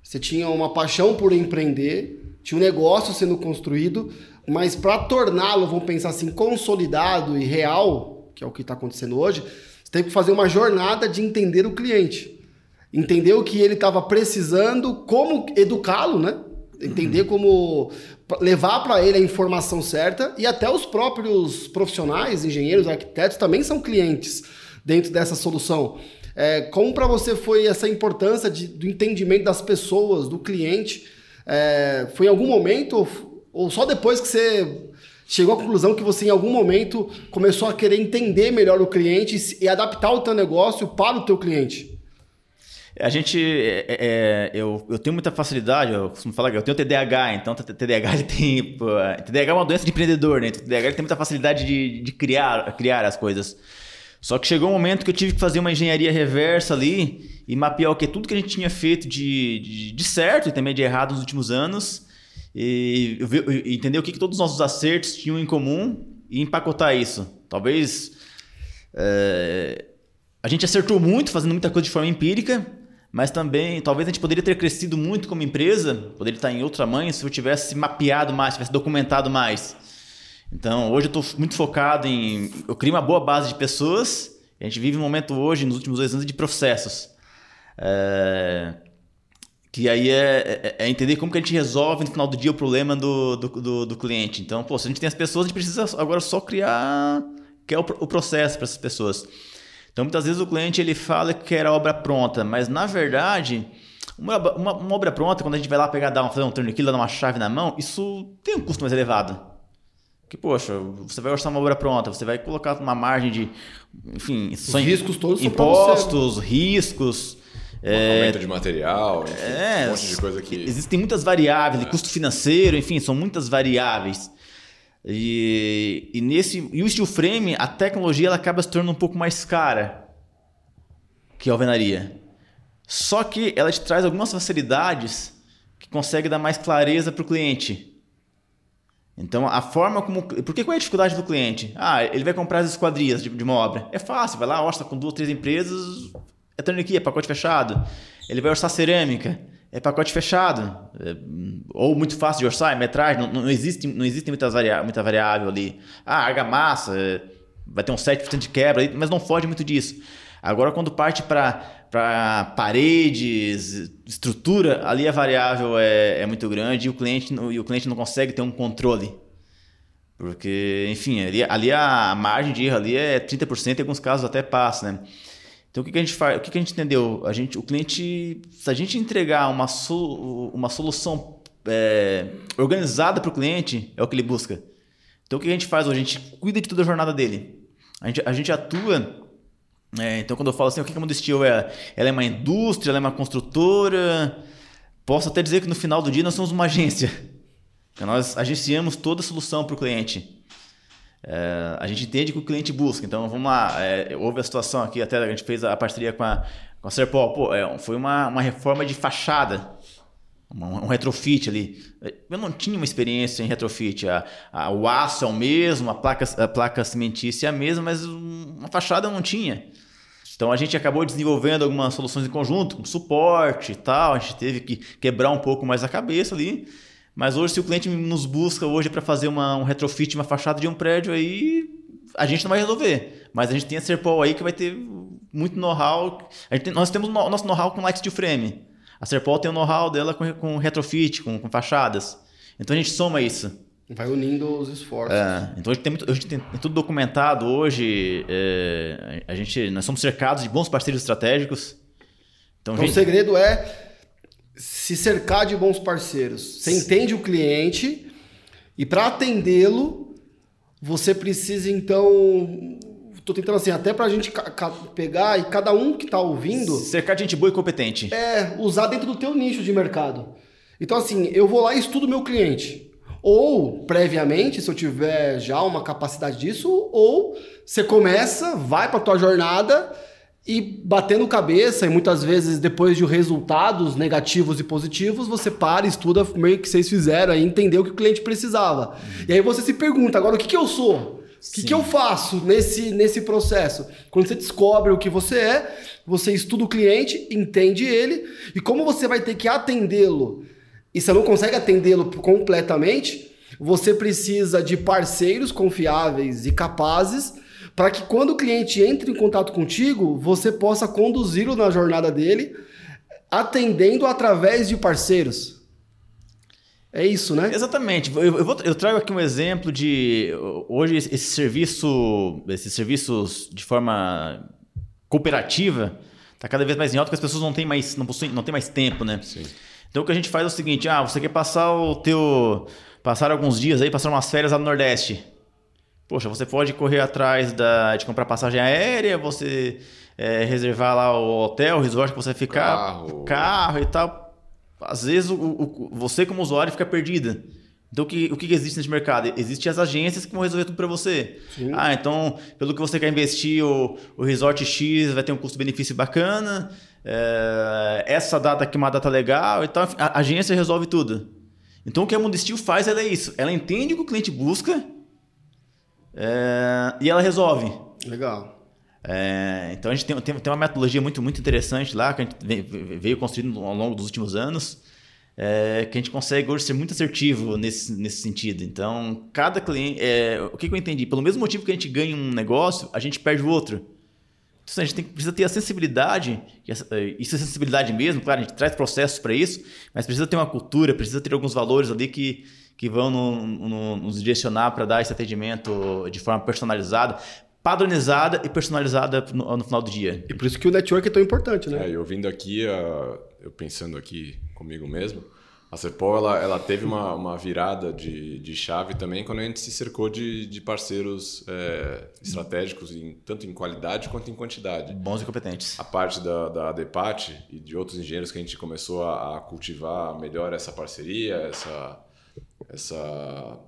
você tinha uma paixão por empreender, tinha um negócio sendo construído, mas para torná-lo, vamos pensar assim, consolidado e real, que é o que está acontecendo hoje, você teve que fazer uma jornada de entender o cliente. Entender o que ele estava precisando, como educá-lo, né? Entender uhum. como levar para ele a informação certa e até os próprios profissionais, engenheiros, arquitetos também são clientes dentro dessa solução. É, como para você foi essa importância de, do entendimento das pessoas, do cliente? É, foi em algum momento ou, só depois que você chegou à conclusão que você em algum momento começou a querer entender melhor o cliente e adaptar o teu negócio para o teu cliente? A gente, é, é, é eu, eu tenho muita facilidade, eu costumo falar que eu tenho TDAH, então TDAH ele tem, TDAH é uma doença de empreendedor, né? TDAH ele tem muita facilidade de, de criar, criar as coisas. Só que chegou um momento que eu tive que fazer uma engenharia reversa ali e mapear o que tudo que a gente tinha feito de, de, de certo e também de errado nos últimos anos e eu, entender o que, que todos os nossos acertos tinham em comum e empacotar isso. Talvez é, a gente acertou muito fazendo muita coisa de forma empírica, mas também talvez a gente poderia ter crescido muito como empresa, poderia estar em outro tamanho se eu tivesse mapeado mais, tivesse documentado mais. Então, hoje eu estou muito focado em. Eu crio uma boa base de pessoas. A gente vive um momento hoje, nos últimos dois anos, de processos. É, que aí é, é, é, entender como que a gente resolve no final do dia o problema do, do, do, do, cliente. Então, pô, se a gente tem as pessoas, a gente precisa agora só criar que é o, o processo para essas pessoas. Então, muitas vezes o cliente ele fala que quer a obra pronta, mas na verdade, uma, uma, uma obra pronta, quando a gente vai lá pegar, dar um, fazer um turniquet, dar uma chave na mão, isso tem um custo mais elevado. Que, poxa, você vai orçar uma obra pronta, você vai colocar uma margem de, enfim, Os riscos todos impostos, riscos, é, aumento de material, enfim, é, um monte de coisa que. Existem muitas variáveis, é. custo financeiro, enfim, são muitas variáveis. E, e nesse e o steel frame, a tecnologia ela acaba se tornando um pouco mais cara que a alvenaria. Só que ela te traz algumas facilidades que consegue dar mais clareza para o cliente. Então, a forma como. Por que qual é a dificuldade do cliente? Ah, ele vai comprar as esquadrias de, de uma obra. É fácil, vai lá, orça com duas, três empresas, é turnkey, é pacote fechado. Ele vai orçar cerâmica, é pacote fechado. É, ou muito fácil de orçar, é metragem, não, não, existe, não existe muitas varia, muita variável ali. Ah, argamassa, é, vai ter um 7% de quebra, mas não foge muito disso. Agora, quando parte para paredes, estrutura, ali a variável é, é muito grande e o, cliente, e o cliente não consegue ter um controle. Porque, enfim, ali, ali a margem de erro ali é 30%, em alguns casos até passa, né? Então o que, que a gente faz? O que, que a gente entendeu? A gente, o cliente, se a gente entregar uma, so, uma solução é, organizada para o cliente, é o que ele busca. Então o que a gente faz? A gente cuida de toda a jornada dele. A gente, a gente atua. É, então quando eu falo assim, o que, a Mundo Steel é? Ela é uma indústria, ela é uma construtora. Posso até dizer que no final do dia nós somos uma agência. Nós agenciamos toda a solução para o cliente. É, a gente entende que o cliente busca. Então, vamos lá. É, houve a situação aqui, até a gente fez a parceria com a, com a Serpol. Pô, é, foi uma, uma reforma de fachada. Um, retrofit ali. Eu não tinha uma experiência em retrofit. A, a, o aço é o mesmo, a placa, a placa cimentícia é a mesma, mas uma fachada eu não tinha. Então a gente acabou desenvolvendo algumas soluções em conjunto, com suporte e tal. A gente teve que quebrar um pouco mais a cabeça ali. Mas hoje, se o cliente nos busca hoje para fazer uma, um retrofit, uma fachada de um prédio, aí a gente não vai resolver. Mas a gente tem a Serpol aí que vai ter muito know-how. Nós temos nosso know-how com Light Steel Frame. A Serpol tem o know-how dela com, com retrofit, com, com, fachadas. Então a gente soma isso. Vai unindo os esforços. É, então a gente tem, muito, a gente tem, tudo documentado hoje. É, a gente, nós somos cercados de bons parceiros estratégicos. Então, então gente... o segredo é se cercar de bons parceiros. Você entende o cliente e para atendê-lo, você precisa então. Tô tentando assim, até para a gente pegar e cada um que está ouvindo. Cercar de gente boa e competente. É, usar dentro do teu nicho de mercado. Então, assim, eu vou lá e estudo meu cliente. Ou, previamente, se eu tiver já uma capacidade disso, ou você começa, vai para tua jornada e batendo cabeça, e muitas vezes depois de resultados negativos e positivos, você para, estuda meio que vocês fizeram, aí entendeu o que o cliente precisava. Uhum. E aí você se pergunta, agora o que, que eu sou? O que, que eu faço nesse, nesse processo? Quando você descobre o que você é, você estuda o cliente, entende ele, e como você vai ter que atendê-lo, e você não consegue atendê-lo completamente, você precisa de parceiros confiáveis e capazes para que quando o cliente entre em contato contigo, você possa conduzi-lo na jornada dele, atendendo através de parceiros. É isso, né? Exatamente. Eu, eu, vou, eu, trago aqui um exemplo de hoje esse serviço, esses serviços de forma cooperativa está cada vez mais em alta, porque as pessoas não têm mais, não possuem, não têm mais tempo, né? Sim. Então o que a gente faz é o seguinte: ah, você quer passar o teu, passar alguns dias aí, passar umas férias lá no Nordeste. Poxa, você pode correr atrás da, de comprar passagem aérea, você é, reservar lá o hotel, o resort que você vai ficar, carro, carro e tal às vezes o, o, você como usuário fica perdida. Então o que, o que existe nesse mercado? Existem as agências que vão resolver tudo para você. Sim. Ah, então pelo que você quer investir, o, o resort X vai ter um custo-benefício bacana, é, essa data aqui é uma data legal e tal. A agência resolve tudo. Então o que a Mundo Steel faz ela é isso. Ela entende o que o cliente busca é, e ela resolve. Legal. É, então a gente tem, tem, tem, uma metodologia muito, muito interessante lá que a gente veio construindo ao longo dos últimos anos, é, que a gente consegue hoje ser muito assertivo nesse, nesse sentido. Então, cada cliente. É, o que, que, eu entendi? Pelo mesmo motivo que a gente ganha um negócio, a gente perde o outro. Então, a gente tem, precisa ter a sensibilidade, é, isso é sensibilidade mesmo, claro, a gente traz processos para isso, mas precisa ter uma cultura, precisa ter alguns valores ali que, que vão no, no, nos direcionar para dar esse atendimento de forma personalizada padronizada e personalizada no, no, final do dia. E por isso que o network é tão importante, né? É, eu vindo aqui, uh, eu pensando aqui comigo mesmo, a Cepol ela, ela teve uma, uma virada de, de chave também quando a gente se cercou de, de parceiros é, estratégicos, em, tanto em qualidade quanto em quantidade. Bons e competentes. A parte da, da ADEPAT e de outros engenheiros que a gente começou a, a cultivar melhor essa parceria, essa, essa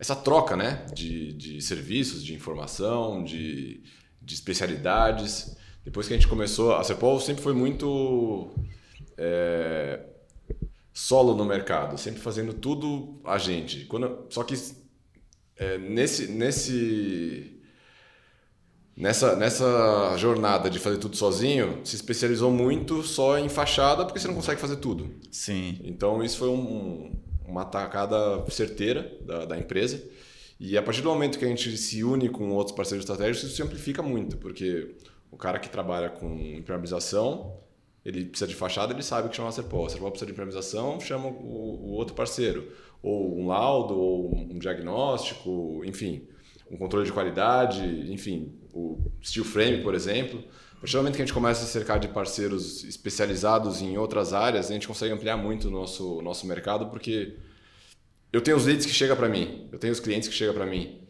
essa troca né, de, de serviços, de informação, de, de especialidades. Depois que a gente começou, a Cepol sempre foi muito é, solo no mercado, sempre fazendo tudo a gente. Quando, só que é, nesse, nesse, nessa, nessa jornada de fazer tudo sozinho, se especializou muito só em fachada, porque você não consegue fazer tudo. Sim. Então isso foi um, uma atacada certeira da, da empresa. E a partir do momento que a gente se une com outros parceiros estratégicos, isso simplifica muito, porque o cara que trabalha com impermeabilização, ele precisa de fachada, ele sabe que chama a Serpol. A Serpol precisa de impermeabilização, chama o, o, outro parceiro. Ou um laudo, ou um diagnóstico, enfim, um controle de qualidade, enfim, o steel frame, por exemplo. A partir do momento que a gente começa a se cercar de parceiros especializados em outras áreas, a gente consegue ampliar muito o nosso, nosso mercado, porque eu tenho os leads que chegam para mim, eu tenho os clientes que chegam para mim.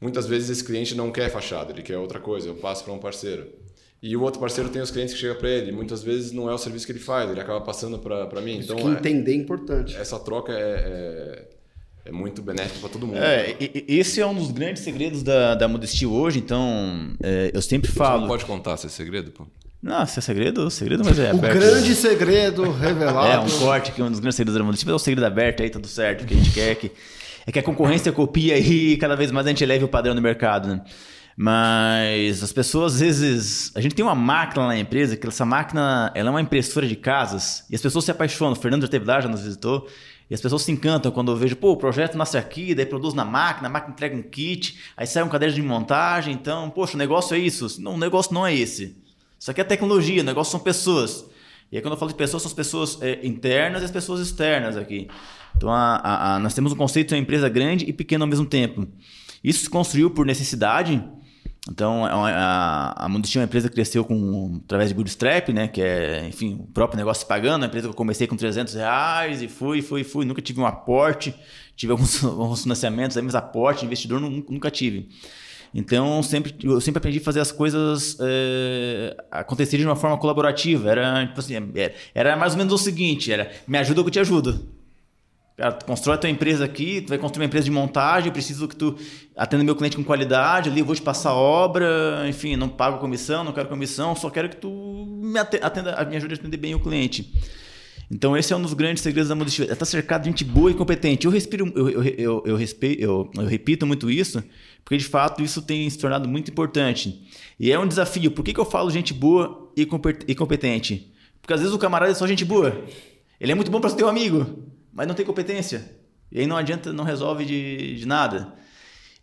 Muitas vezes esse cliente não quer fachada, ele quer outra coisa, eu passo para um parceiro. E o outro parceiro tem os clientes que chegam para ele, muitas vezes não é o serviço que ele faz, ele acaba passando para mim. Isso então, que entender é importante. Essa troca é, é é muito benéfico para todo mundo. É, esse é um dos grandes segredos da, da Modesty hoje, então é, eu sempre falo. Você não pode contar esse segredo, pô? Não, se é segredo, segredo, mas é aberto. O grande segredo revelado. É, um corte que um dos grandes segredos da Modesty, mas é o segredo aberto aí, tudo certo, que a gente quer que é que a concorrência copia e cada vez mais a gente eleve o padrão do mercado, né? Mas as pessoas, às vezes. A gente tem uma máquina na empresa, que essa máquina ela é uma impressora de casas, e as pessoas se apaixonam. O Fernando já teve lá, já nos visitou. E as pessoas se encantam quando eu vejo, pô, o projeto nasce aqui, daí produz na máquina, a máquina entrega um kit, aí sai um caderno de montagem, então, poxa, o negócio é isso. Não, o negócio não é esse. Isso aqui é tecnologia, o negócio são pessoas. E aí quando eu falo de pessoas, são as pessoas é, internas e as pessoas externas aqui. Então, a, a, a, nós temos um conceito de uma empresa grande e pequena ao mesmo tempo. Isso se construiu por necessidade, então, é a, a Mundistinha é uma empresa que cresceu com, através de bootstrap, né? Que é, enfim, o próprio negócio pagando. A empresa que eu comecei com 300 reais e fui, fui, fui. Nunca tive um aporte. Tive alguns, alguns financiamentos, mas aporte, investidor nunca tive. Então, sempre, eu sempre aprendi a fazer as coisas é, acontecerem de uma forma colaborativa. Era, tipo assim, era, era mais ou menos o seguinte, era me ajuda ou eu te ajudo. Cara, tu constrói a tua empresa aqui, tu vai construir uma empresa de montagem, eu preciso que tu atenda meu cliente com qualidade, ali eu vou te passar obra, enfim, não pago comissão, não quero comissão, só quero que tu me, atenda, me ajude a atender bem o cliente. Então esse é um dos grandes segredos da modestia. Está cercado de gente boa e competente. Eu respiro, eu, eu, eu, eu, respeito, eu, eu repito muito isso, porque de fato isso tem se tornado muito importante. E é um desafio. Por que, que eu falo gente boa e competente? Porque às vezes o camarada é só gente boa. Ele é muito bom para ser teu amigo mas não tem competência. E aí não adianta, não resolve de, de nada.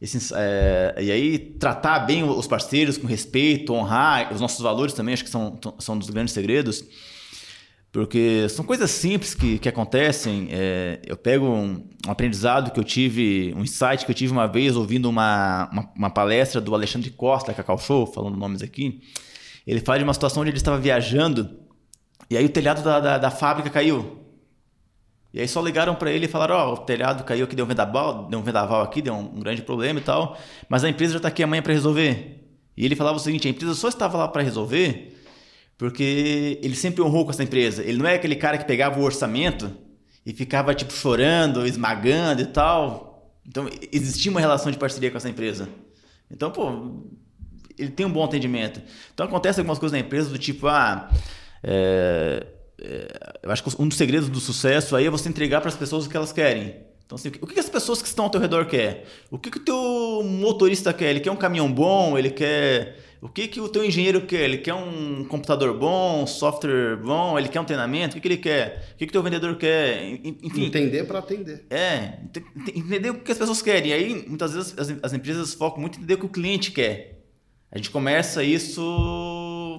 Esse, é, e aí, tratar bem os parceiros com respeito, honrar os nossos valores também, acho que são, são dos grandes segredos. Porque são coisas simples que, que acontecem. É, eu pego um, um, aprendizado que eu tive, um insight que eu tive uma vez ouvindo uma, uma, uma palestra do Alexandre Costa, Cacau Show, falando nomes aqui. Ele fala de uma situação onde ele estava viajando e aí o telhado da, da, da fábrica caiu. E aí só ligaram para ele e falaram: Ó, oh, o telhado caiu aqui, deu um vendaval, deu um vendaval aqui, deu um, grande problema e tal, mas a empresa já está aqui amanhã para resolver. E ele falava o seguinte: a empresa só estava lá para resolver porque ele sempre honrou com essa empresa. Ele não é aquele cara que pegava o orçamento e ficava tipo chorando, esmagando e tal. Então existia uma relação de parceria com essa empresa. Então, pô, ele tem um bom atendimento. Então acontece algumas coisas na empresa do tipo, ah, é, eu acho que um dos segredos do sucesso aí é você entregar para as pessoas o que elas querem. Então, assim, o que as pessoas que estão ao teu redor querem? O que, que o teu motorista quer? Ele quer um caminhão bom? Ele quer o que, que o teu engenheiro quer? Ele quer um computador bom, um software bom, ele quer um treinamento? O que, que ele quer? O que, que o teu vendedor quer? Enfim. Entender para atender. É, entender o que as pessoas querem. E aí, muitas vezes, as, as empresas focam muito em entender o que o cliente quer. A gente começa isso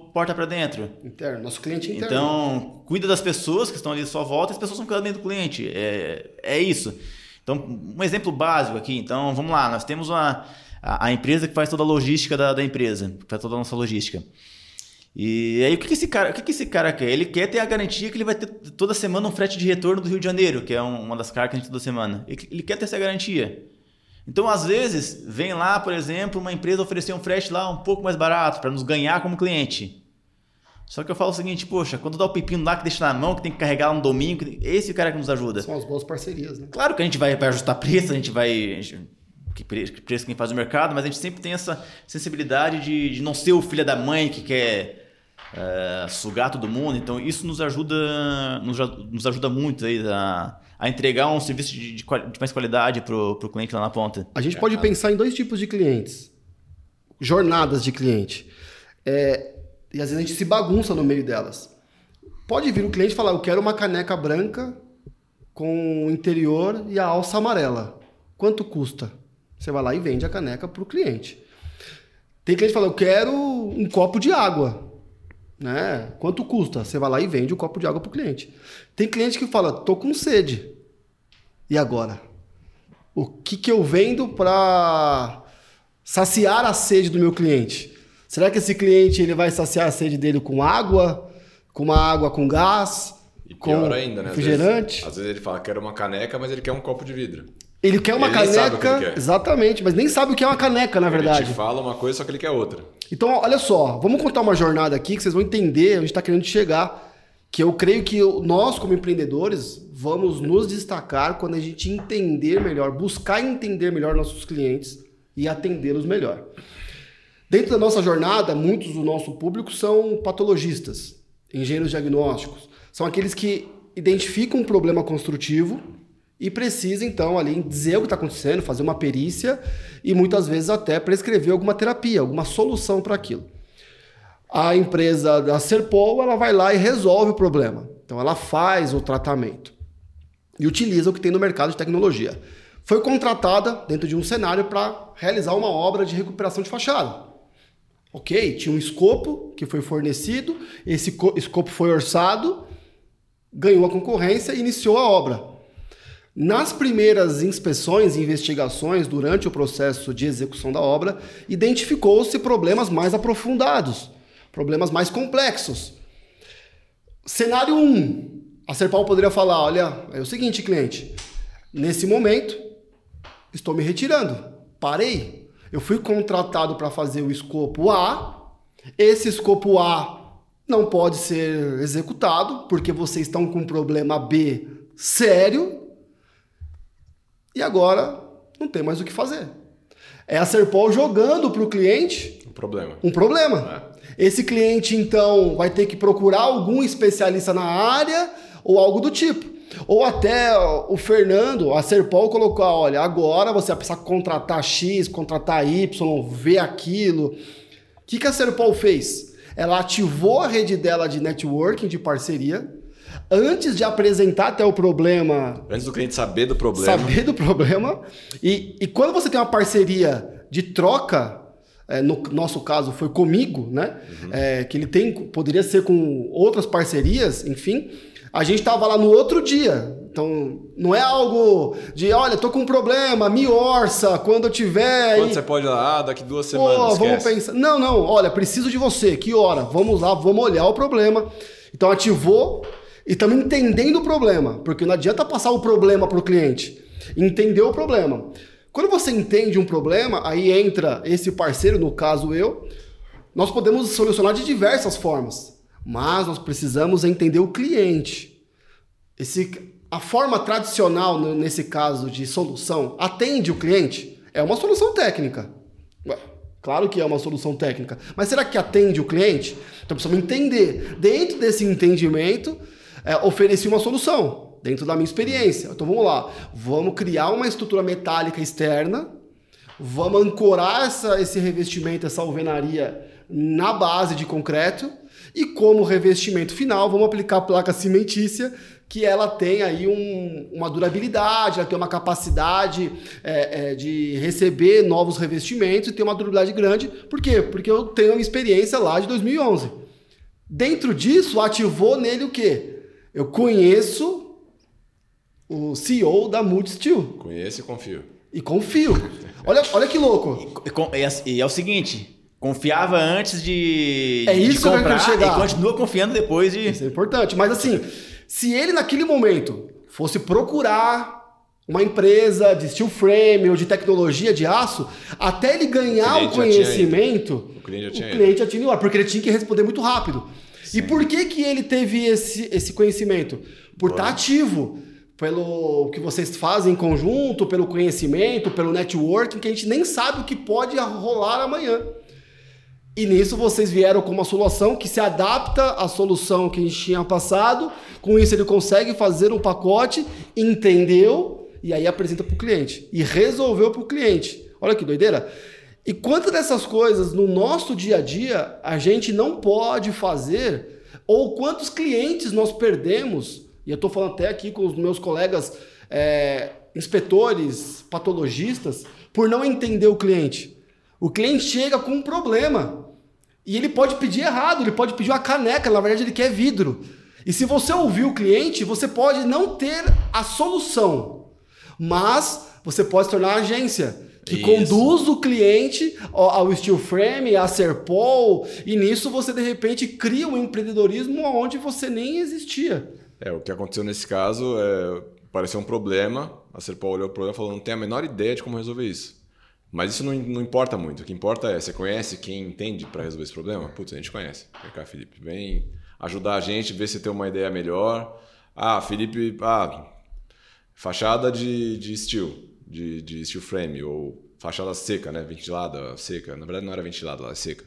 porta para dentro. Interno, nosso cliente interno. Então, cuida das pessoas que estão ali à sua volta, as pessoas são cuidando do cliente. É, é isso. Então, um exemplo básico aqui. Então, vamos lá, nós temos uma a, a empresa que faz toda a logística da, da empresa, que faz toda a nossa logística. E aí o que, que esse cara, o que, que esse cara quer? Ele quer ter a garantia que ele vai ter toda semana um frete de retorno do Rio de Janeiro, que é um, uma das cargas de toda semana. Ele, ele, quer ter essa garantia. Então, às vezes, vem lá, por exemplo, uma empresa oferecer um frete lá um pouco mais barato para nos ganhar como cliente. Só que eu falo o seguinte, poxa, quando dá o pepino lá que deixa na mão, que tem que carregar no domingo, esse é o cara que nos ajuda. São as boas parcerias, né? Claro que a gente vai, vai ajustar preço, a gente vai. A gente que preço quem faz o mercado, mas a gente sempre tem essa sensibilidade de, de não ser o filho da mãe que quer é, sugar todo mundo. Então isso nos ajuda, nos, nos ajuda muito aí a, a entregar um serviço de, de, de mais qualidade para o cliente lá na ponta. A gente pode pensar em dois tipos de clientes, jornadas de cliente. É, e às vezes a gente se bagunça no meio delas. Pode vir o cliente e falar: Eu quero uma caneca branca com o interior e a alça amarela. Quanto custa? Você vai lá e vende a caneca para o cliente. Tem cliente que fala, eu quero um copo de água. Né? Quanto custa? Você vai lá e vende o um copo de água para o cliente. Tem cliente que fala, tô com sede. E agora? O que, que eu vendo para saciar a sede do meu cliente? Será que esse cliente ele vai saciar a sede dele com água? Com uma água com gás? E pior ainda, né? Refrigerante? Às vezes, às vezes ele fala, quero uma caneca, mas ele quer um copo de vidro. Ele quer uma ele caneca. Quer. Exatamente, mas nem sabe o que é uma caneca, na verdade. Ele te fala uma coisa, só que ele quer outra. Então, olha só, vamos contar uma jornada aqui que vocês vão entender onde está querendo chegar. Que eu creio que nós, como empreendedores, vamos nos destacar quando a gente entender melhor, buscar entender melhor nossos clientes e atendê-los melhor. Dentro da nossa jornada, muitos do nosso público são patologistas, engenheiros diagnósticos. São aqueles que identificam um problema construtivo e precisa então ali dizer o que está acontecendo, fazer uma perícia e muitas vezes até prescrever alguma terapia, alguma solução para aquilo. A empresa da Serpol ela vai lá e resolve o problema. Então ela faz o tratamento e utiliza o que tem no mercado de tecnologia. Foi contratada dentro de um cenário para realizar uma obra de recuperação de fachada. Ok, tinha um escopo que foi fornecido, esse escopo foi orçado, ganhou a concorrência e iniciou a obra. Nas primeiras inspeções e investigações durante o processo de execução da obra, identificou-se problemas mais aprofundados, problemas mais complexos. Cenário 1. Um, a Serpal poderia falar: olha, é o seguinte, cliente, nesse momento estou me retirando, parei. Eu fui contratado para fazer o escopo A, esse escopo A não pode ser executado porque vocês estão com problema B sério e agora não tem mais o que fazer. É a Serpol jogando para o cliente um problema. Um problema. É. Esse cliente, então, vai ter que procurar algum especialista na área ou algo do tipo. Ou até o Fernando, a Serpol colocou, olha, agora você vai precisar contratar X, contratar Y, ver aquilo. O que, que a Serpol fez? Ela ativou a rede dela de networking, de parceria, antes de apresentar até o problema. Antes do cliente saber do problema. Saber do problema. E, e quando você tem uma parceria de troca, é, no nosso caso foi comigo, né? Uhum. É, que ele tem, poderia ser com outras parcerias, enfim. A gente estava lá no outro dia. Então, não é algo de, olha, tô com um problema, me orça, quando eu tiver. Quando você pode ir lá, ah, daqui duas semanas. Pô, vamos pensar. Não, não, olha, preciso de você, que hora? Vamos lá, vamos olhar o problema. Então, ativou e estamos entendendo o problema, porque não adianta passar o problema para o cliente. Entender o problema. Quando você entende um problema, aí entra esse parceiro, no caso eu, nós podemos solucionar de diversas formas, mas nós precisamos entender o cliente. Esse, a forma tradicional, nesse caso de solução, atende o cliente? É uma solução técnica. Ué, claro que é uma solução técnica, mas será que atende o cliente? Então precisamos entender. Dentro desse entendimento, é, ofereci uma solução dentro da minha experiência. Então vamos lá, vamos criar uma estrutura metálica externa, vamos ancorar essa, esse revestimento, essa alvenaria na base de concreto e como revestimento final vamos aplicar a placa cimentícia que ela tem aí um, uma durabilidade, ela tem uma capacidade é, é, de receber novos revestimentos e ter uma durabilidade grande. Por quê? Porque eu tenho uma experiência lá de 2011. Dentro disso, ativou nele o quê? Eu conheço o CEO da Steel. Conheço e confio. E confio. Olha, olha que louco. E, e, e é o seguinte, confiava antes de, é isso de comprar que eu chegar. e continua confiando depois de... Isso é importante. Mas assim, se ele naquele momento fosse procurar uma empresa de steel frame ou de tecnologia de aço, até ele ganhar o, o conhecimento, o cliente já tinha, o cliente já tinha porque ele tinha que responder muito rápido. Sim. E por que que ele teve esse, esse conhecimento? Por estar tá ativo pelo que vocês fazem em conjunto, pelo conhecimento, pelo networking, que a gente nem sabe o que pode rolar amanhã. E nisso vocês vieram com uma solução que se adapta à solução que a gente tinha passado. Com isso ele consegue fazer um pacote, entendeu e aí apresenta para o cliente e resolveu para o cliente. Olha que doideira. E quantas dessas coisas no nosso dia a dia a gente não pode fazer ou quantos clientes nós perdemos e eu estou falando até aqui com os meus colegas é, inspetores, patologistas, por não entender o cliente. O cliente chega com um problema e ele pode pedir errado, ele pode pedir uma caneca, na verdade ele quer vidro. E se você ouvir o cliente, você pode não ter a solução, mas você pode se tornar agência que Isso. conduz o cliente ao steel frame, à Serpol, e nisso você de repente cria um empreendedorismo onde você nem existia. É, o que aconteceu nesse caso é pareceu um problema, a Serpol olhou o problema e falou: não tem a menor ideia de como resolver isso. Mas isso não, não importa muito. O que importa é: você conhece quem entende para resolver esse problema? Putz, a gente conhece. Vem cá, Felipe. Vem ajudar a gente, ver se tem uma ideia melhor. Ah, Felipe, ah, fachada de, de steel, de, de steel frame, ou fachada seca, né? Ventilada, seca. Na verdade, não era ventilada, ela é seca.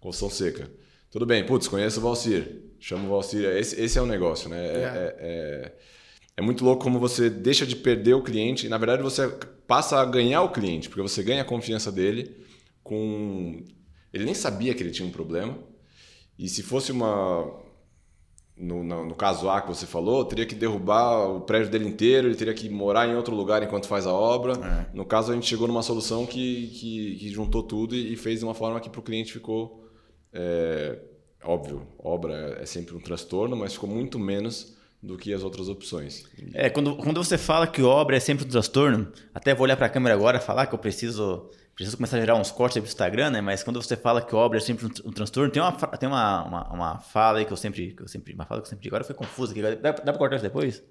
Construção seca. Tudo bem, putz, conheço o Valcir. Chamo o Valcir. Esse, esse é o negócio, né? É, é. É, é, é, muito louco como você deixa de perder o cliente e, na verdade, você passa a ganhar o cliente, porque você ganha a confiança dele com. Ele nem sabia que ele tinha um problema. E se fosse uma. No, no, no, caso A que você falou, teria que derrubar o prédio dele inteiro, ele teria que morar em outro lugar enquanto faz a obra. É. No caso, a gente chegou numa solução que, que, que juntou tudo e, e fez de uma forma que para o cliente ficou é, óbvio, obra é sempre um transtorno, mas ficou muito menos do que as outras opções. É, quando, quando você fala que obra é sempre um transtorno, até vou olhar para a câmera agora e falar que eu preciso preciso começar a gerar uns cortes aí pro Instagram, né? Mas quando você fala que obra é sempre um, um transtorno, tem uma, tem uma, uma, uma, fala aí que eu sempre, que eu sempre, uma fala que eu sempre digo, agora foi confusa aqui, dá, dá pra cortar isso depois?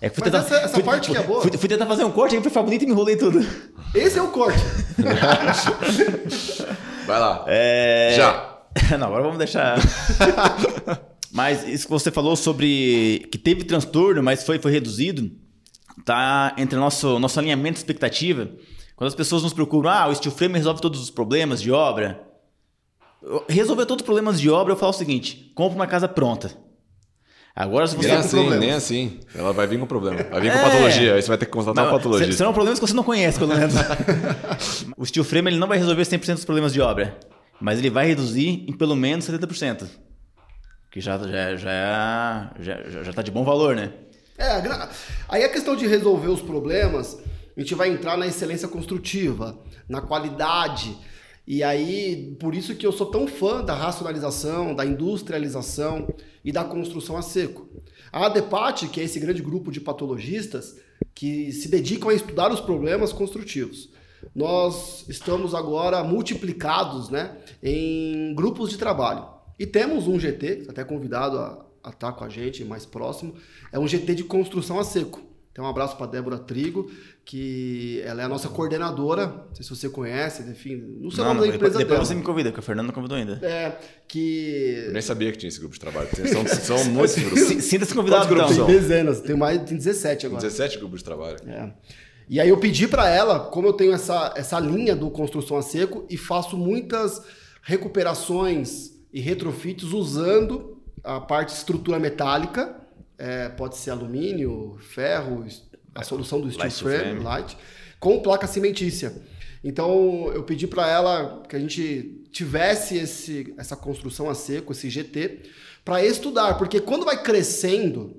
É que fui tentar, essa, essa fui, parte fui, que é boa. Fui, fui, tentar fazer um corte, aí foi ficar bonito e me enrolei tudo. Esse é o corte. Vai lá. É... Já. Não, agora vamos deixar. mas isso que você falou sobre que teve transtorno, mas foi, foi reduzido, tá entre nosso, nosso alinhamento de expectativa. Quando as pessoas nos procuram, ah, o steel frame resolve todos os problemas de obra. Resolver todos os problemas de obra, eu falo o seguinte: compra uma casa pronta. Agora, se você nem assim, problemas... nem assim. Ela vai vir com problema. Vai vir é... com patologia. Aí você vai ter que constatar uma patologia. Serão problemas que você não conhece, pelo menos. o steel frame ele não vai resolver 100% dos problemas de obra mas ele vai reduzir em pelo menos 70%. Que já, já, já, já, já tá de bom valor, né? É, aí a questão de resolver os problemas, a gente vai entrar na excelência construtiva, na qualidade. E aí, por isso que eu sou tão fã da racionalização, da industrialização e da construção a seco. A ADEPAT, que é esse grande grupo de patologistas que se dedicam a estudar os problemas construtivos. Nós estamos agora multiplicados né, em grupos de trabalho. E temos um GT, até convidado a, a estar com a gente mais próximo, é um GT de construção a seco. Então, um abraço para Débora Trigo, que ela é a nossa coordenadora, não sei se você conhece, enfim, não sei o nome da empresa depois dela. você me convida, porque a Fernanda não convidou ainda. É, que... Eu nem sabia que tinha esse grupo de trabalho, são, são muitos grupos. Sinta-se convidado, Quantos grupos Tem são? dezenas, tem mais, tem 17 agora. 17 grupos de trabalho. É. E aí eu pedi para ela, como eu tenho essa, essa linha do construção a seco e faço muitas recuperações e retrofits usando a parte de estrutura metálica, é, pode ser alumínio, ferro, a solução do steel Light frame, frame. light, com placa cimentícia. Então eu pedi para ela que a gente tivesse esse, essa construção a seco, esse GT, para estudar, porque quando vai crescendo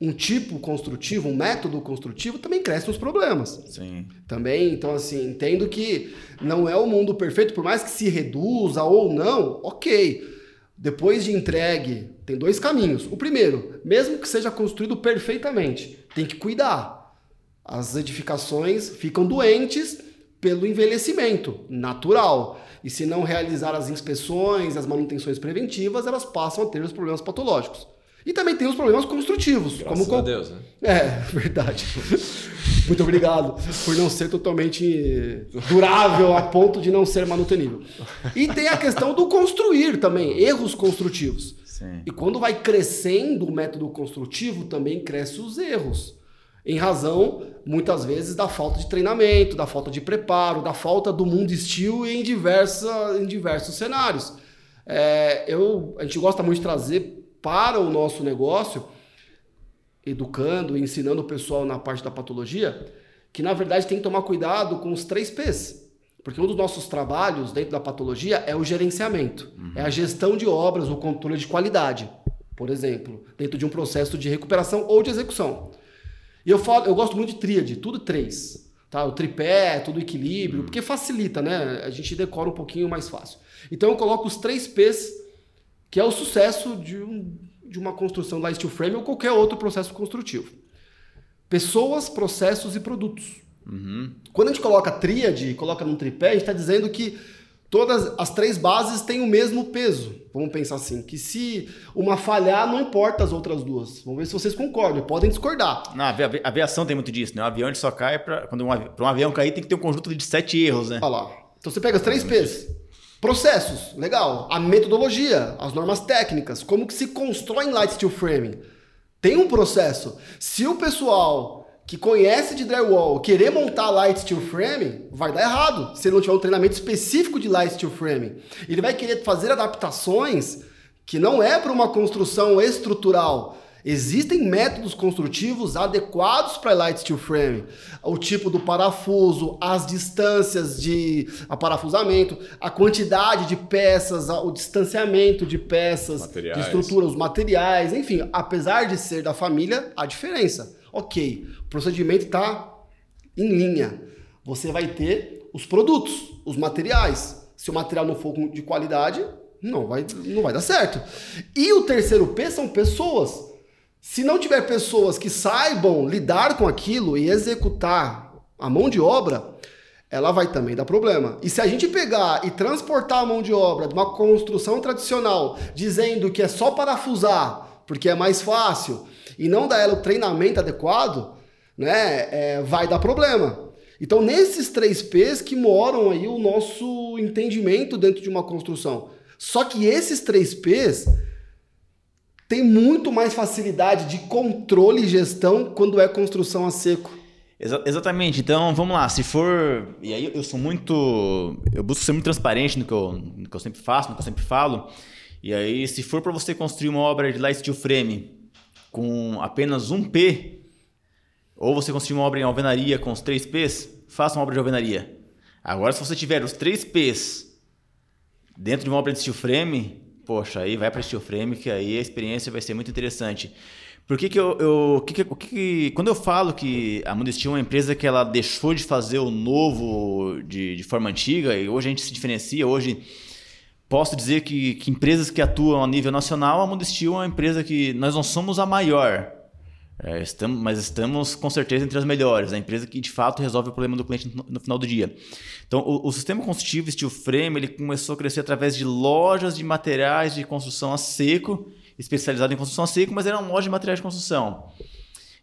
um tipo construtivo, um método construtivo, também crescem os problemas. Sim. Também, então assim, entendo que não é o mundo perfeito, por mais que se reduza ou não, ok. Depois de entregue, tem dois caminhos. O primeiro, mesmo que seja construído perfeitamente, tem que cuidar. As edificações ficam doentes pelo envelhecimento natural. E se não realizar as inspeções, as manutenções preventivas, elas passam a ter os problemas patológicos. E também tem os problemas construtivos. Graças como a Deus, né? é, verdade. Muito obrigado por não ser totalmente durável a ponto de não ser manutenível. E tem a questão do construir também, erros construtivos. Sim. E quando vai crescendo o método construtivo, também crescem os erros. Em razão, muitas vezes, da falta de treinamento, da falta de preparo, da falta do mundo estilo em, diversa, em diversos cenários. É, eu, a gente gosta muito de trazer para o nosso negócio, educando ensinando o pessoal na parte da patologia, que na verdade tem que tomar cuidado com os três P's. Porque um dos nossos trabalhos dentro da patologia é o gerenciamento, é a gestão de obras, o controle de qualidade, por exemplo, dentro de um processo de recuperação ou de execução. E eu falo, eu gosto muito de tríade, tudo três. Tá? O tripé, tudo equilíbrio, porque facilita, né? A gente decora um pouquinho mais fácil. Então eu coloco os três P's, que é o sucesso de, um, de uma construção da steel frame ou qualquer outro processo construtivo. Pessoas, processos e produtos. Quando a gente coloca tríade, coloca num tripé, a gente está dizendo que todas as três bases têm o mesmo peso. Vamos pensar assim, que se uma falhar, não importa as outras duas. Vamos ver se vocês concordam, podem discordar. Na avi- aviação tem muito disso, né? O avião só cai pra. Quando um, avi... pra um avião cair, tem que ter um conjunto de sete erros, né? Olha lá. Então você pega os três P's. Processos, legal. A metodologia, as normas técnicas, como que se constrói em light steel framing. Tem um processo. Se o pessoal que conhece de drywall querer montar light steel framing, vai dar errado. Se ele não tiver um treinamento específico de light steel framing. Ele vai querer fazer adaptações que não é para uma construção estrutural. Existem métodos construtivos adequados para light steel frame. O tipo do parafuso, as distâncias de aparafusamento, a quantidade de peças, o distanciamento de peças, Materiais. de estrutura, os materiais, enfim, apesar de ser da família, há diferença. Ok, o procedimento está em linha. Você vai ter os produtos, os materiais. Se o material não for de qualidade, não vai, não vai dar certo. E o terceiro P são pessoas. Se não tiver pessoas que saibam lidar com aquilo e executar a mão de obra, ela vai também dar problema. E se a gente pegar e transportar a mão de obra de uma construção tradicional, dizendo que é só parafusar, porque é mais fácil, e não dar ela o treinamento adequado, né, é, vai dar problema. Então, nesses três P's que moram aí o nosso entendimento dentro de uma construção. Só que esses três P's têm muito mais facilidade de controle e gestão quando é construção a seco. Exa- exatamente. Então, vamos lá. Se for. E aí eu sou muito. Eu busco ser muito transparente no que eu, no que eu sempre faço, no que eu sempre falo. E aí, se for para você construir uma obra de light steel frame com apenas um P, ou você construir uma obra em alvenaria com os três P's, faça uma obra de alvenaria. Agora, se você tiver os três P's dentro de uma obra de steel frame, poxa, aí vai para steel frame que aí a experiência vai ser muito interessante. Por que, que eu. eu que que, que, quando eu falo que a Mundo Steel é uma empresa que ela deixou de fazer o novo de, de forma antiga, e hoje a gente se diferencia, hoje posso dizer que, que empresas que atuam a nível nacional, a Mundo Steel é uma empresa que nós não somos a maior, é, estamos, mas estamos com certeza entre as melhores, a empresa que de fato resolve o problema do cliente no, no final do dia. Então, o, o, sistema construtivo Steel Frame ele começou a crescer através de lojas de materiais de construção a seco, especializado em construção a seco, mas era uma loja de materiais de construção.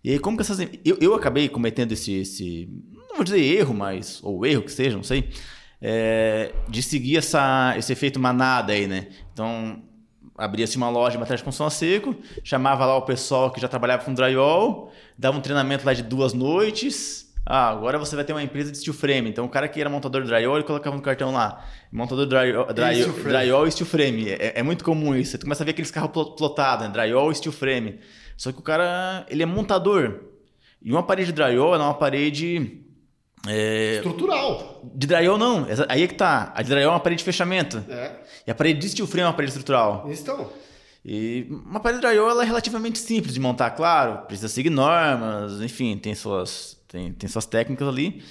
E aí, como que essas. Eu, eu acabei cometendo esse, esse. Não vou dizer erro, mas. Ou erro que seja, não sei. É, de seguir essa, esse efeito manada aí, né? Então, abria-se uma loja de materiais de construção a seco, chamava lá o pessoal que já trabalhava com drywall, dava um treinamento lá de duas noites. Ah, agora você vai ter uma empresa de steel frame. Então o cara que era montador de drywall, ele colocava no cartão lá, montador de drywall, drywall, e steel frame. É, é, muito comum isso. Você começa a ver aqueles carros plotados, né? drywall e steel frame. Só que o cara, ele é montador. E uma parede de drywall é uma parede é... Estrutural. De drywall não. Aí é que tá. A de drywall é uma parede de fechamento. É. E a parede de steel frame é uma parede estrutural. Então. E uma parede de drywall é relativamente simples de montar, claro. Precisa seguir normas, enfim, tem suas, tem, tem suas técnicas ali.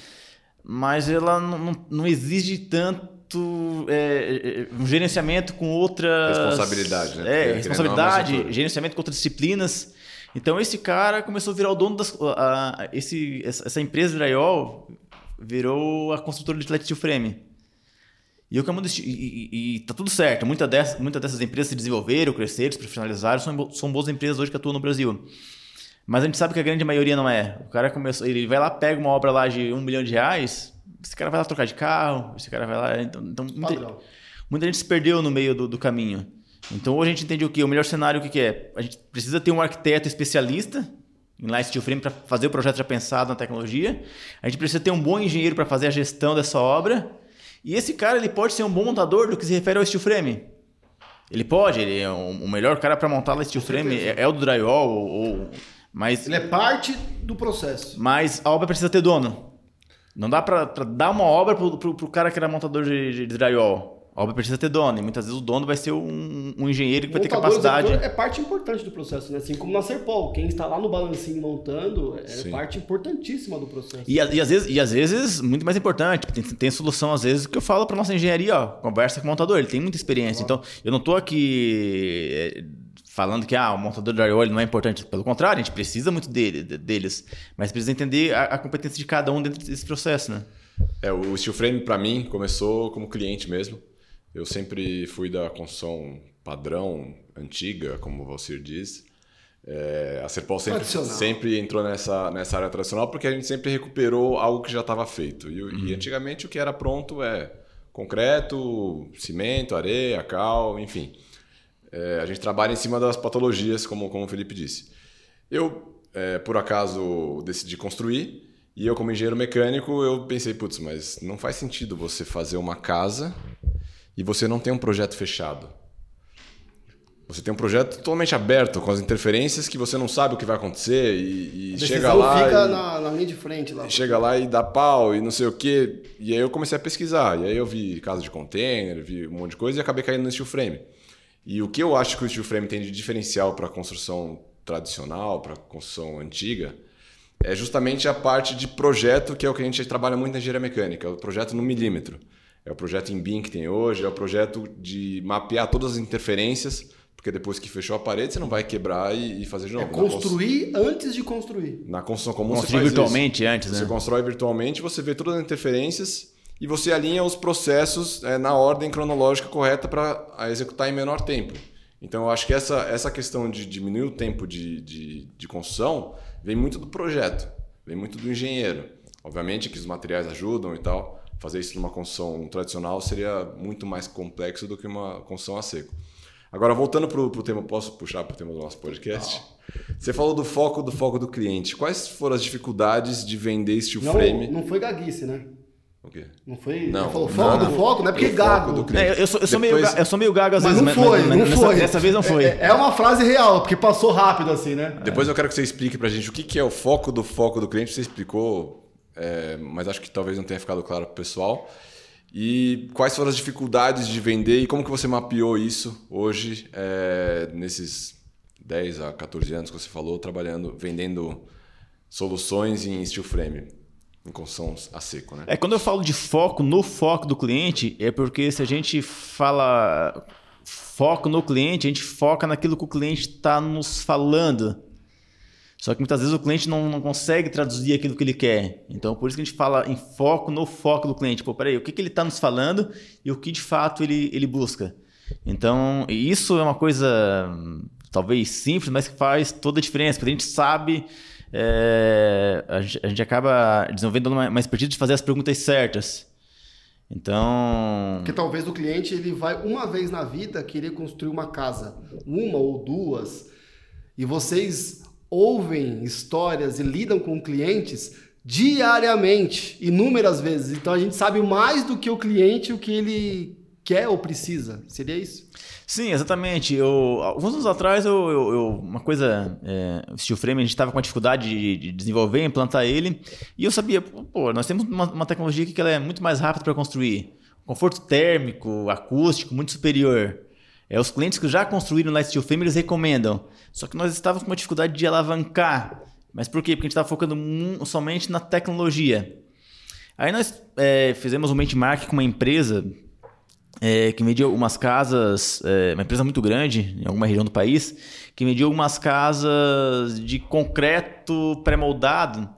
Mas ela não, não, não exige tanto é, é um gerenciamento com outras... Responsabilidade, né? É, responsabilidade, gerenciamento com outras disciplinas. Então esse cara começou a virar o dono das. A, a, esse, essa empresa drywall virou a construtora de flat steel frame. E, eu, e, e, e tá tudo certo. Muitas dessas, muita dessas empresas se desenvolveram, cresceram, se profissionalizaram, são, são boas empresas hoje que atuam no Brasil. Mas a gente sabe que a grande maioria não é. O cara começou, ele vai lá, pega uma obra lá de um milhão de reais, esse cara vai lá trocar de carro, esse cara vai lá. Então, então muita, muita, gente se perdeu no meio do, do caminho. Então hoje a gente entende o que? O melhor cenário o que, que é? A gente precisa ter um arquiteto especialista em Light Steel Frame para fazer o projeto já pensado na tecnologia. A gente precisa ter um bom engenheiro para fazer a gestão dessa obra. E esse cara ele pode ser um bom montador do que se refere ao steel frame. Ele pode, ele é um, o melhor cara para montar o steel frame é, é, o do drywall ou, ou, mas ele é parte do processo. Mas a obra precisa ter dono. Não dá para dar uma obra pro, pro, pro cara que era montador de, de drywall. A obra precisa ter dono, e muitas vezes o dono vai ser um, um engenheiro que vai ter capacidade. É parte importante do processo, né? Assim como na Serpol, quem está lá no balancinho montando é Sim. parte importantíssima do processo. E, e, às vezes, e às vezes, muito mais importante, tem, tem solução, às vezes, que eu falo para nossa engenharia, ó, conversa com o montador, ele tem muita experiência. Então, eu não estou aqui eh, falando que ah, o montador de drywall não é importante. Pelo contrário, a gente precisa muito dele, deles, mas precisa entender a, a competência de cada um dentro desse processo, né? É, o steel frame, para mim, começou como cliente mesmo eu sempre fui da construção padrão, antiga, como o Valcir diz. É, a Serpol sempre, sempre entrou nessa, nessa área tradicional porque a gente sempre recuperou algo que já estava feito. E, uhum. e, antigamente o que era pronto é concreto, cimento, areia, cal, enfim. É, a gente trabalha em cima das patologias, como, como o Felipe disse. Eu, é, por acaso, decidi construir e eu, como engenheiro mecânico, eu pensei, putz, mas não faz sentido você fazer uma casa e você não tem um projeto fechado. Você tem um projeto totalmente aberto, com as interferências que você não sabe o que vai acontecer e, e chega lá. fica e, na, na, linha de frente lá. Chega lá e dá pau e não sei o quê. E aí eu comecei a pesquisar. E aí eu vi casa de container, vi um monte de coisa e acabei caindo no steel frame. E o que eu acho que o steel frame tem de diferencial para a construção tradicional, para a construção antiga, é justamente a parte de projeto, que é o que a gente trabalha muito na engenharia mecânica, o projeto no milímetro. É o projeto em BIM que tem hoje, é o projeto de mapear todas as interferências, porque depois que fechou a parede, você não vai quebrar e, fazer de novo. É construir antes de construir. Na construção comum Construir você virtualmente isso. antes, né? Você constrói virtualmente, você vê todas as interferências e você alinha os processos é, na ordem cronológica correta para executar em menor tempo. Então, eu acho que essa, essa questão de diminuir o tempo de, de, de construção vem muito do projeto, vem muito do engenheiro. Obviamente que os materiais ajudam e tal, fazer isso numa construção tradicional seria muito mais complexo do que uma construção a seco. Agora, voltando para o tema, posso puxar para o tema do nosso podcast? Não. Você falou do foco do foco do cliente. Quais foram as dificuldades de vender steel não, frame? Não foi gaguice, né? O quê? Não foi. Não, falou foco não, do foco, não é porque gago. É, eu, sou, eu, sou meio, eu sou meio gago às mas vezes, não foi, mas, mas, não foi. Dessa vez não foi. É, é, uma frase real, porque passou rápido assim, né? Depois eu quero que você explique pra gente o que, que é o foco do foco do cliente. Você explicou, é, mas acho que talvez não tenha ficado claro pro pessoal. E quais foram as dificuldades de vender e como que você mapeou isso hoje, é, nesses 10 a 14 anos que você falou, trabalhando, vendendo soluções em steel frame, em construção a seco, né? É, quando eu falo de foco no foco do cliente, é porque se a gente fala foco no cliente, a gente foca naquilo que o cliente está nos falando. Só que muitas vezes o cliente não, não consegue traduzir aquilo que ele quer. Então, por isso que a gente fala em foco no foco do cliente. Pô, peraí, o que, que ele está nos falando e o que de fato ele, ele busca. Então, isso é uma coisa talvez simples, mas que faz toda a diferença. Porque a gente sabe, é, a, gente, a, gente, acaba desenvolvendo uma, uma expertise de fazer as perguntas certas. Então. Porque talvez o cliente ele vai uma vez na vida querer construir uma casa, uma ou duas, e vocês ouvem histórias e lidam com clientes diariamente, inúmeras vezes. Então a gente sabe mais do que o cliente o que ele quer ou precisa. Seria isso? Sim, exatamente. Eu, alguns anos atrás, eu, eu, eu uma coisa, é, o steel frame, a gente estava com a dificuldade de, de, desenvolver, implantar ele, e eu sabia, pô, nós temos uma, uma tecnologia que ela é muito mais rápida para construir. Conforto térmico, acústico, muito superior. É, os clientes que já construíram Light Steel Frame, eles recomendam. Só que nós estávamos com uma dificuldade de alavancar. Mas por quê? Porque a gente estava focando somente na tecnologia. Aí nós é, fizemos um benchmark com uma empresa é, que mediu algumas casas, é, uma empresa muito grande em alguma região do país, que mediu algumas casas de concreto pré-moldado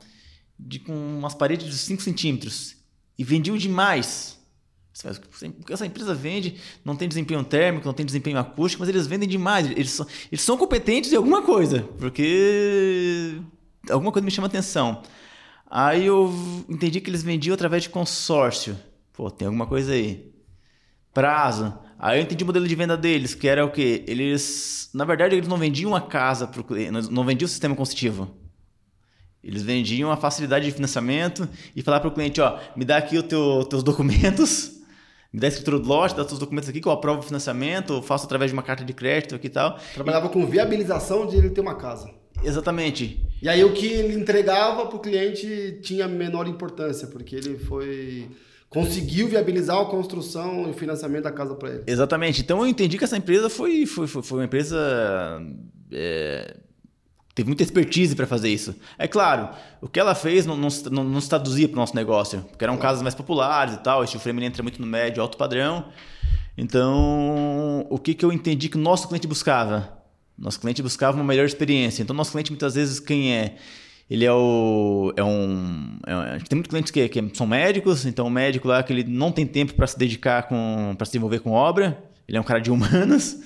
de, com umas paredes de 5 centímetros. E vendiam demais. Essa empresa vende, não tem desempenho térmico, não tem desempenho acústico, mas eles vendem demais. Eles são, eles são competentes em alguma coisa, porque alguma coisa me chama atenção. Aí eu entendi que eles vendiam através de consórcio. Pô, tem alguma coisa aí. Prazo. Aí eu entendi o modelo de venda deles, que era o quê? Eles, na verdade, eles não vendiam uma casa para o cliente, não vendiam o sistema construtivo. Eles vendiam a facilidade de financiamento e falar para o cliente, ó, me dá aqui os teu, teus documentos me dá a escritura do lote, dá seus documentos aqui que eu aprovo o financiamento, faço através de uma carta de crédito aqui e tal. Trabalhava e... com viabilização de ele ter uma casa. Exatamente. E aí o que ele entregava para o cliente tinha menor importância, porque ele foi conseguiu viabilizar a construção e o financiamento da casa para ele. Exatamente. Então eu entendi que essa empresa foi, foi, foi uma empresa é, teve muita expertise para fazer isso. É claro, o que ela fez não, não, não, se traduzia para o nosso negócio, porque eram casos mais populares e tal, o steel frame entra muito no médio, alto padrão. Então, o que, que eu entendi que o nosso cliente buscava? Nosso cliente buscava uma melhor experiência. Então, nosso cliente, muitas vezes, quem é? Ele é o. É um, é, tem muitos clientes que, que, são médicos, então o médico lá que ele não tem tempo para se dedicar com. para se desenvolver com obra, ele é um cara de humanas.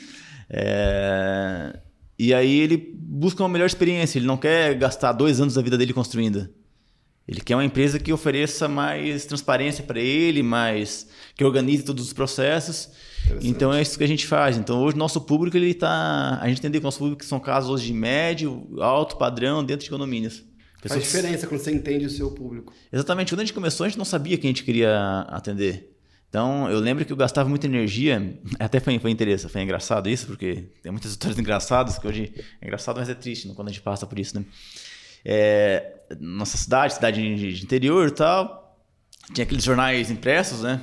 É, e aí ele busca uma melhor experiência, ele não quer gastar dois anos da vida dele construindo. Ele quer uma empresa que ofereça mais transparência para ele, mais que organize todos os processos. Então é isso que a gente faz. Então hoje nosso público ele tá, a gente entende que nosso público são casos de médio, alto padrão dentro de condomínios. Pessoas... Faz diferença quando você entende o seu público. Exatamente. Quando a gente começou, a gente não sabia quem a gente queria atender. Então, eu lembro que eu gastava muita energia, até foi, foi interessante, foi engraçado isso, porque tem muitas histórias engraçadas, que hoje é engraçado, mas é triste né, quando a gente passa por isso, né? É, nossa cidade, cidade de interior e tal, tinha aqueles jornais impressos, né?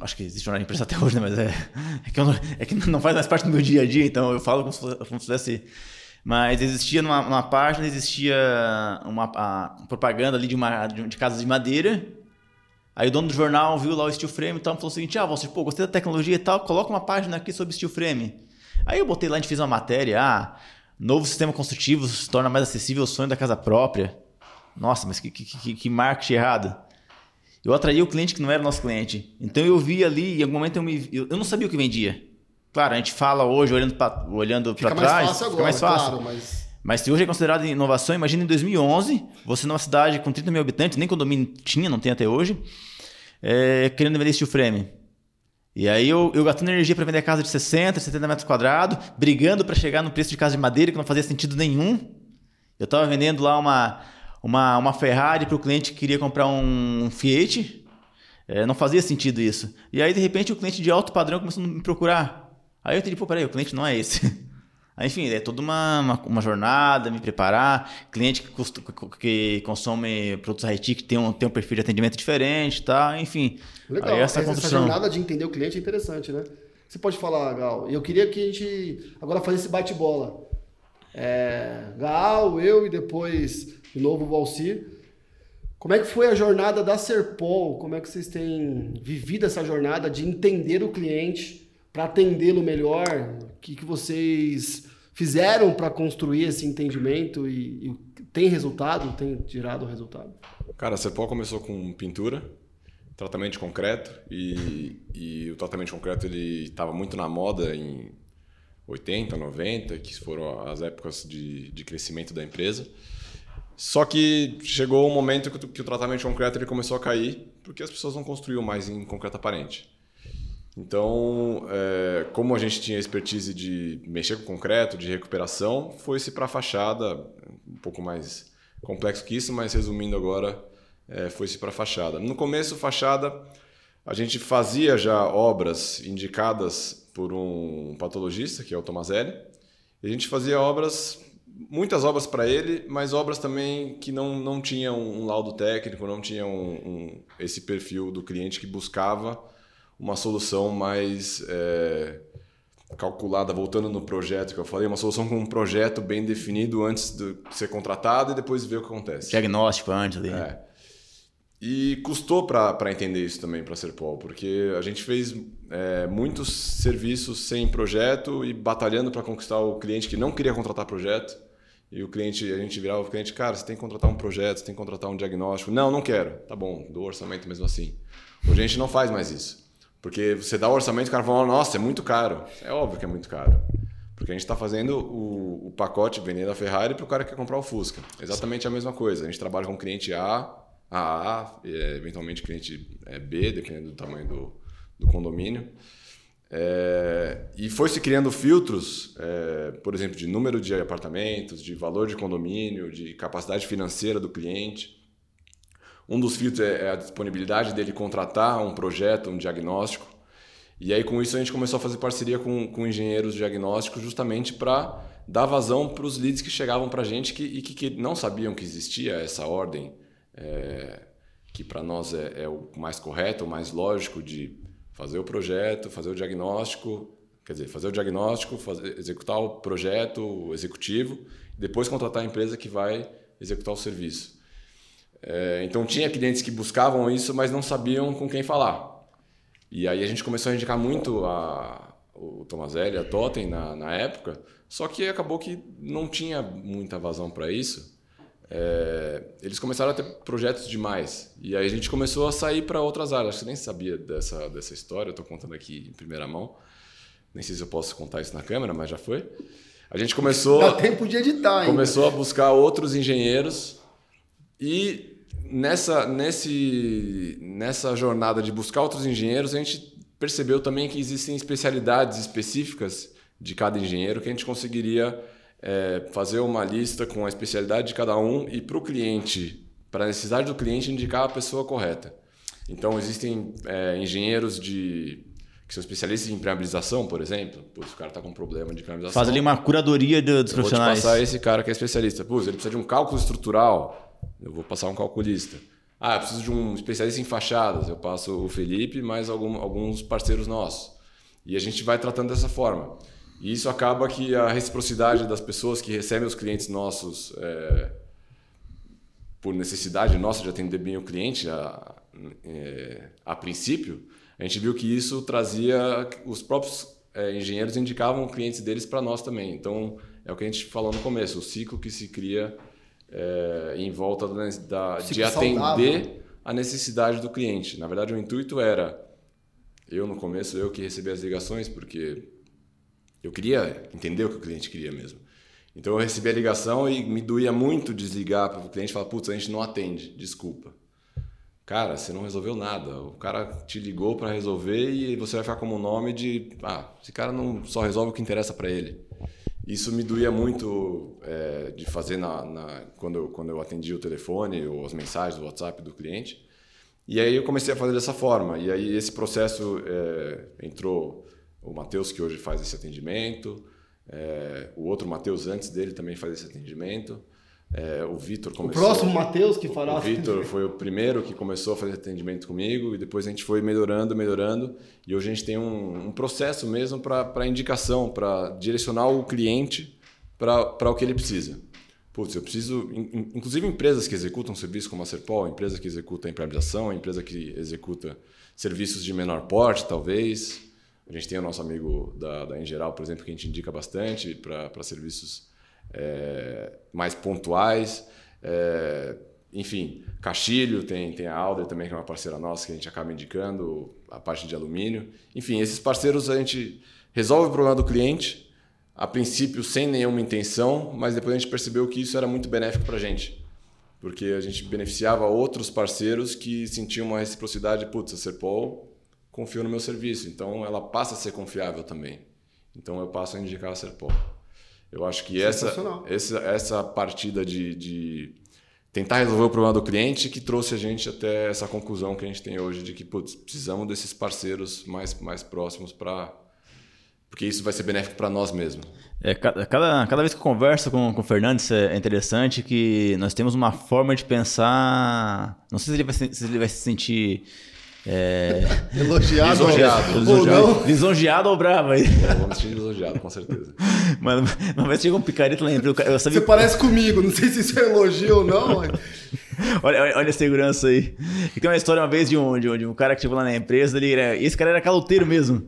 Acho que existe jornal impresso até hoje, né? Mas é, é, que não, é, que não, faz mais parte do meu dia a dia, então eu falo como se, como se fosse... Mas existia numa, numa página, existia uma, uma propaganda ali de, uma, de, de casas de madeira, Aí o dono do jornal viu lá o steel frame e tal, falou o seguinte: ah, você, pô, gostei da tecnologia e tal, coloca uma página aqui sobre steel frame. Aí eu botei lá, a gente fez uma matéria, ah, novo sistema construtivo se torna mais acessível o sonho da casa própria. Nossa, mas que, que, que, que marketing errado. Eu atraí o cliente que não era nosso cliente. Então eu vi ali, em algum momento eu, me, eu, eu não sabia o que vendia. Claro, a gente fala hoje olhando para olhando trás, fácil agora, fica mais fácil. Claro, mas... Mas se hoje é considerado inovação, imagina em 2011, você numa cidade com 30 mil habitantes, nem condomínio tinha, não tem até hoje, é, querendo vender steel frame. E aí eu, eu gastando energia para vender casa de 60, 70 metros quadrados, brigando para chegar no preço de casa de madeira que não fazia sentido nenhum. Eu estava vendendo lá uma, uma, uma Ferrari para o cliente que queria comprar um Fiat. É, não fazia sentido isso. E aí, de repente, o cliente de alto padrão começou a me procurar. Aí eu entendi, pô, peraí, o cliente não é esse. Enfim, é toda uma, uma, uma, jornada, me preparar. Cliente que, custa, que consome produtos que tem um, tem um perfil de atendimento diferente, tá? Enfim. Legal. essa, essa jornada de entender o cliente é interessante, né? Você pode falar, Gal. Eu queria que a gente agora fazer esse bate-bola. É, Gal, eu e depois de novo o Valcir. Como é que foi a jornada da Serpol? Como é que vocês têm vivido essa jornada de entender o cliente para atendê-lo melhor? O que, que vocês fizeram para construir esse entendimento e, e, tem resultado? Tem gerado resultado? Cara, a Serpol começou com pintura, tratamento de concreto e, e o tratamento de concreto ele estava muito na moda em 80, 90, que foram as épocas de, de crescimento da empresa. Só que chegou um momento que o tratamento de concreto ele começou a cair porque as pessoas não construíam mais em concreto aparente. Então, é, como a gente tinha expertise de mexer com concreto, de recuperação, foi-se para a fachada, um pouco mais complexo que isso, mas resumindo agora, é, foi-se para a fachada. No começo, fachada, a gente fazia já obras indicadas por um patologista, que é o Tomazelli, e a gente fazia obras, muitas obras para ele, mas obras também que não, não tinham um laudo técnico, não tinham um, um, esse perfil do cliente que buscava uma solução mais é, calculada, voltando no projeto que eu falei, uma solução com um projeto bem definido antes de ser contratado e depois ver o que acontece. Diagnóstico antes ali. É. E custou para entender isso também para a Serpol, porque a gente fez é, muitos serviços sem projeto e batalhando para conquistar o cliente que não queria contratar projeto. E o cliente, a gente virava o cliente, cara, você tem que contratar um projeto, você tem que contratar um diagnóstico. Não, não quero. Tá bom, dou orçamento mesmo assim. Hoje a gente não faz mais isso. Porque você dá o orçamento e o cara fala, nossa, é muito caro. É óbvio que é muito caro. Porque a gente está fazendo o, o, pacote vendendo a Ferrari para o cara que quer comprar o Fusca. Exatamente a mesma coisa. A gente trabalha com cliente A, AA, é, eventualmente cliente é, B, dependendo do tamanho do, do condomínio. É, e foi se criando filtros, é, por exemplo, de número de apartamentos, de valor de condomínio, de capacidade financeira do cliente. Um dos filtros é, é a disponibilidade dele contratar um projeto, um diagnóstico. E aí, com isso, a gente começou a fazer parceria com, com engenheiros diagnósticos justamente para dar vazão para os leads que chegavam para a gente que, e que, que, não sabiam que existia essa ordem, é, que para nós é, é, o mais correto, o mais lógico de fazer o projeto, fazer o diagnóstico, quer dizer, fazer o diagnóstico, fazer, executar o projeto executivo, depois contratar a empresa que vai executar o serviço. É, então tinha clientes que buscavam isso, mas não sabiam com quem falar. E aí a gente começou a indicar muito a, o Tomazelli, a Totem na, na época, só que acabou que não tinha muita vazão para isso. É, eles começaram a ter projetos demais. E aí a gente começou a sair para outras áreas. Você nem sabia dessa, dessa história, eu estou contando aqui em primeira mão. Nem sei se eu posso contar isso na câmera, mas já foi. A gente começou. Dá tempo de editar, ainda. Começou a buscar outros engenheiros e nessa, nesse, nessa jornada de buscar outros engenheiros, a gente percebeu também que existem especialidades específicas de cada engenheiro que a gente conseguiria é, fazer uma lista com a especialidade de cada um e para o cliente, para a necessidade do cliente, indicar a pessoa correta. Então, existem é, engenheiros de que são especialistas em impermeabilização, por exemplo. Putz, o cara está com um problema de impermeabilização. Faz ali uma curadoria dos profissionais. Vou te passar esse cara que é especialista. Putz, ele precisa de um cálculo estrutural. Eu vou passar um calculista. Ah, eu preciso de um especialista em fachadas. Eu passo o Felipe mais algum, alguns parceiros nossos. E a gente vai tratando dessa forma. E isso acaba que a reciprocidade das pessoas que recebem os clientes nossos é, por necessidade nossa de atender bem o cliente, a, é, a princípio, a gente viu que isso trazia os próprios é, engenheiros indicavam clientes deles para nós também. Então é o que a gente falou no começo, o ciclo que se cria é, em volta da, da de atender saudável. a necessidade do cliente. Na verdade, o intuito era eu no começo eu que recebia as ligações porque eu queria entender o que o cliente queria mesmo. Então eu recebi a ligação e me doía muito desligar para o cliente e falar: putz, a gente não atende, desculpa. Cara, você não resolveu nada. O cara te ligou para resolver e você vai ficar como nome de: ah, esse cara não só resolve o que interessa para ele. Isso me doía muito é, de fazer na, na, quando, eu, quando eu atendia o telefone ou as mensagens do WhatsApp do cliente. E aí eu comecei a fazer dessa forma. E aí esse processo é, entrou o Matheus, que hoje faz esse atendimento, É, o outro Matheus antes dele também faz esse atendimento. É, o Vitor começou. O próximo Matheus que fará. O Vitor foi o primeiro que começou a fazer atendimento comigo e depois a gente foi melhorando, melhorando. E hoje a gente tem um, um processo mesmo para indicação, para direcionar o cliente para o que ele precisa. Putz, eu preciso. Inclusive empresas que executam serviço como a Serpol, empresa que executa impermeabilização, empresa que executa serviços de menor porte, talvez. A gente tem o nosso amigo da, da Em Geral, por exemplo, que a gente indica bastante para serviços é, mais pontuais. É, enfim, Caxilho, tem, tem a Alder também, que é uma parceira nossa, que a gente acaba indicando, a parte de alumínio. Enfim, esses parceiros a gente resolve o problema do cliente, a princípio sem nenhuma intenção, mas depois a gente percebeu que isso era muito benéfico para a gente. Porque a gente beneficiava outros parceiros que sentiam uma reciprocidade, putz, a Serpol confiou no meu serviço, então ela passa a ser confiável também. Então eu passo a indicar a Serpol. Eu acho que essa, essa, essa partida de, de, tentar resolver o problema do cliente que trouxe a gente até essa conclusão que a gente tem hoje de que putz, precisamos desses parceiros mais, mais próximos para. Porque isso vai ser benéfico para nós mesmos. É, cada, cada vez que eu converso com, com o Fernandes é interessante que nós temos uma forma de pensar. Não sei se ele vai, se ele vai se sentir é... Elogiado, lisonjeado, lisonjeado, ou lisonjeado ou bravo aí. É, vamos ser lisonjeado, com certeza. Mano, uma vez chegou um picareta, lembra? Eu sabia... Você parece comigo, não sei se isso é elogio ou não. Mas... olha, olha a segurança aí. E tem uma história uma vez de um, de um, de um cara que chegou lá na empresa, ele era, esse cara era caloteiro mesmo.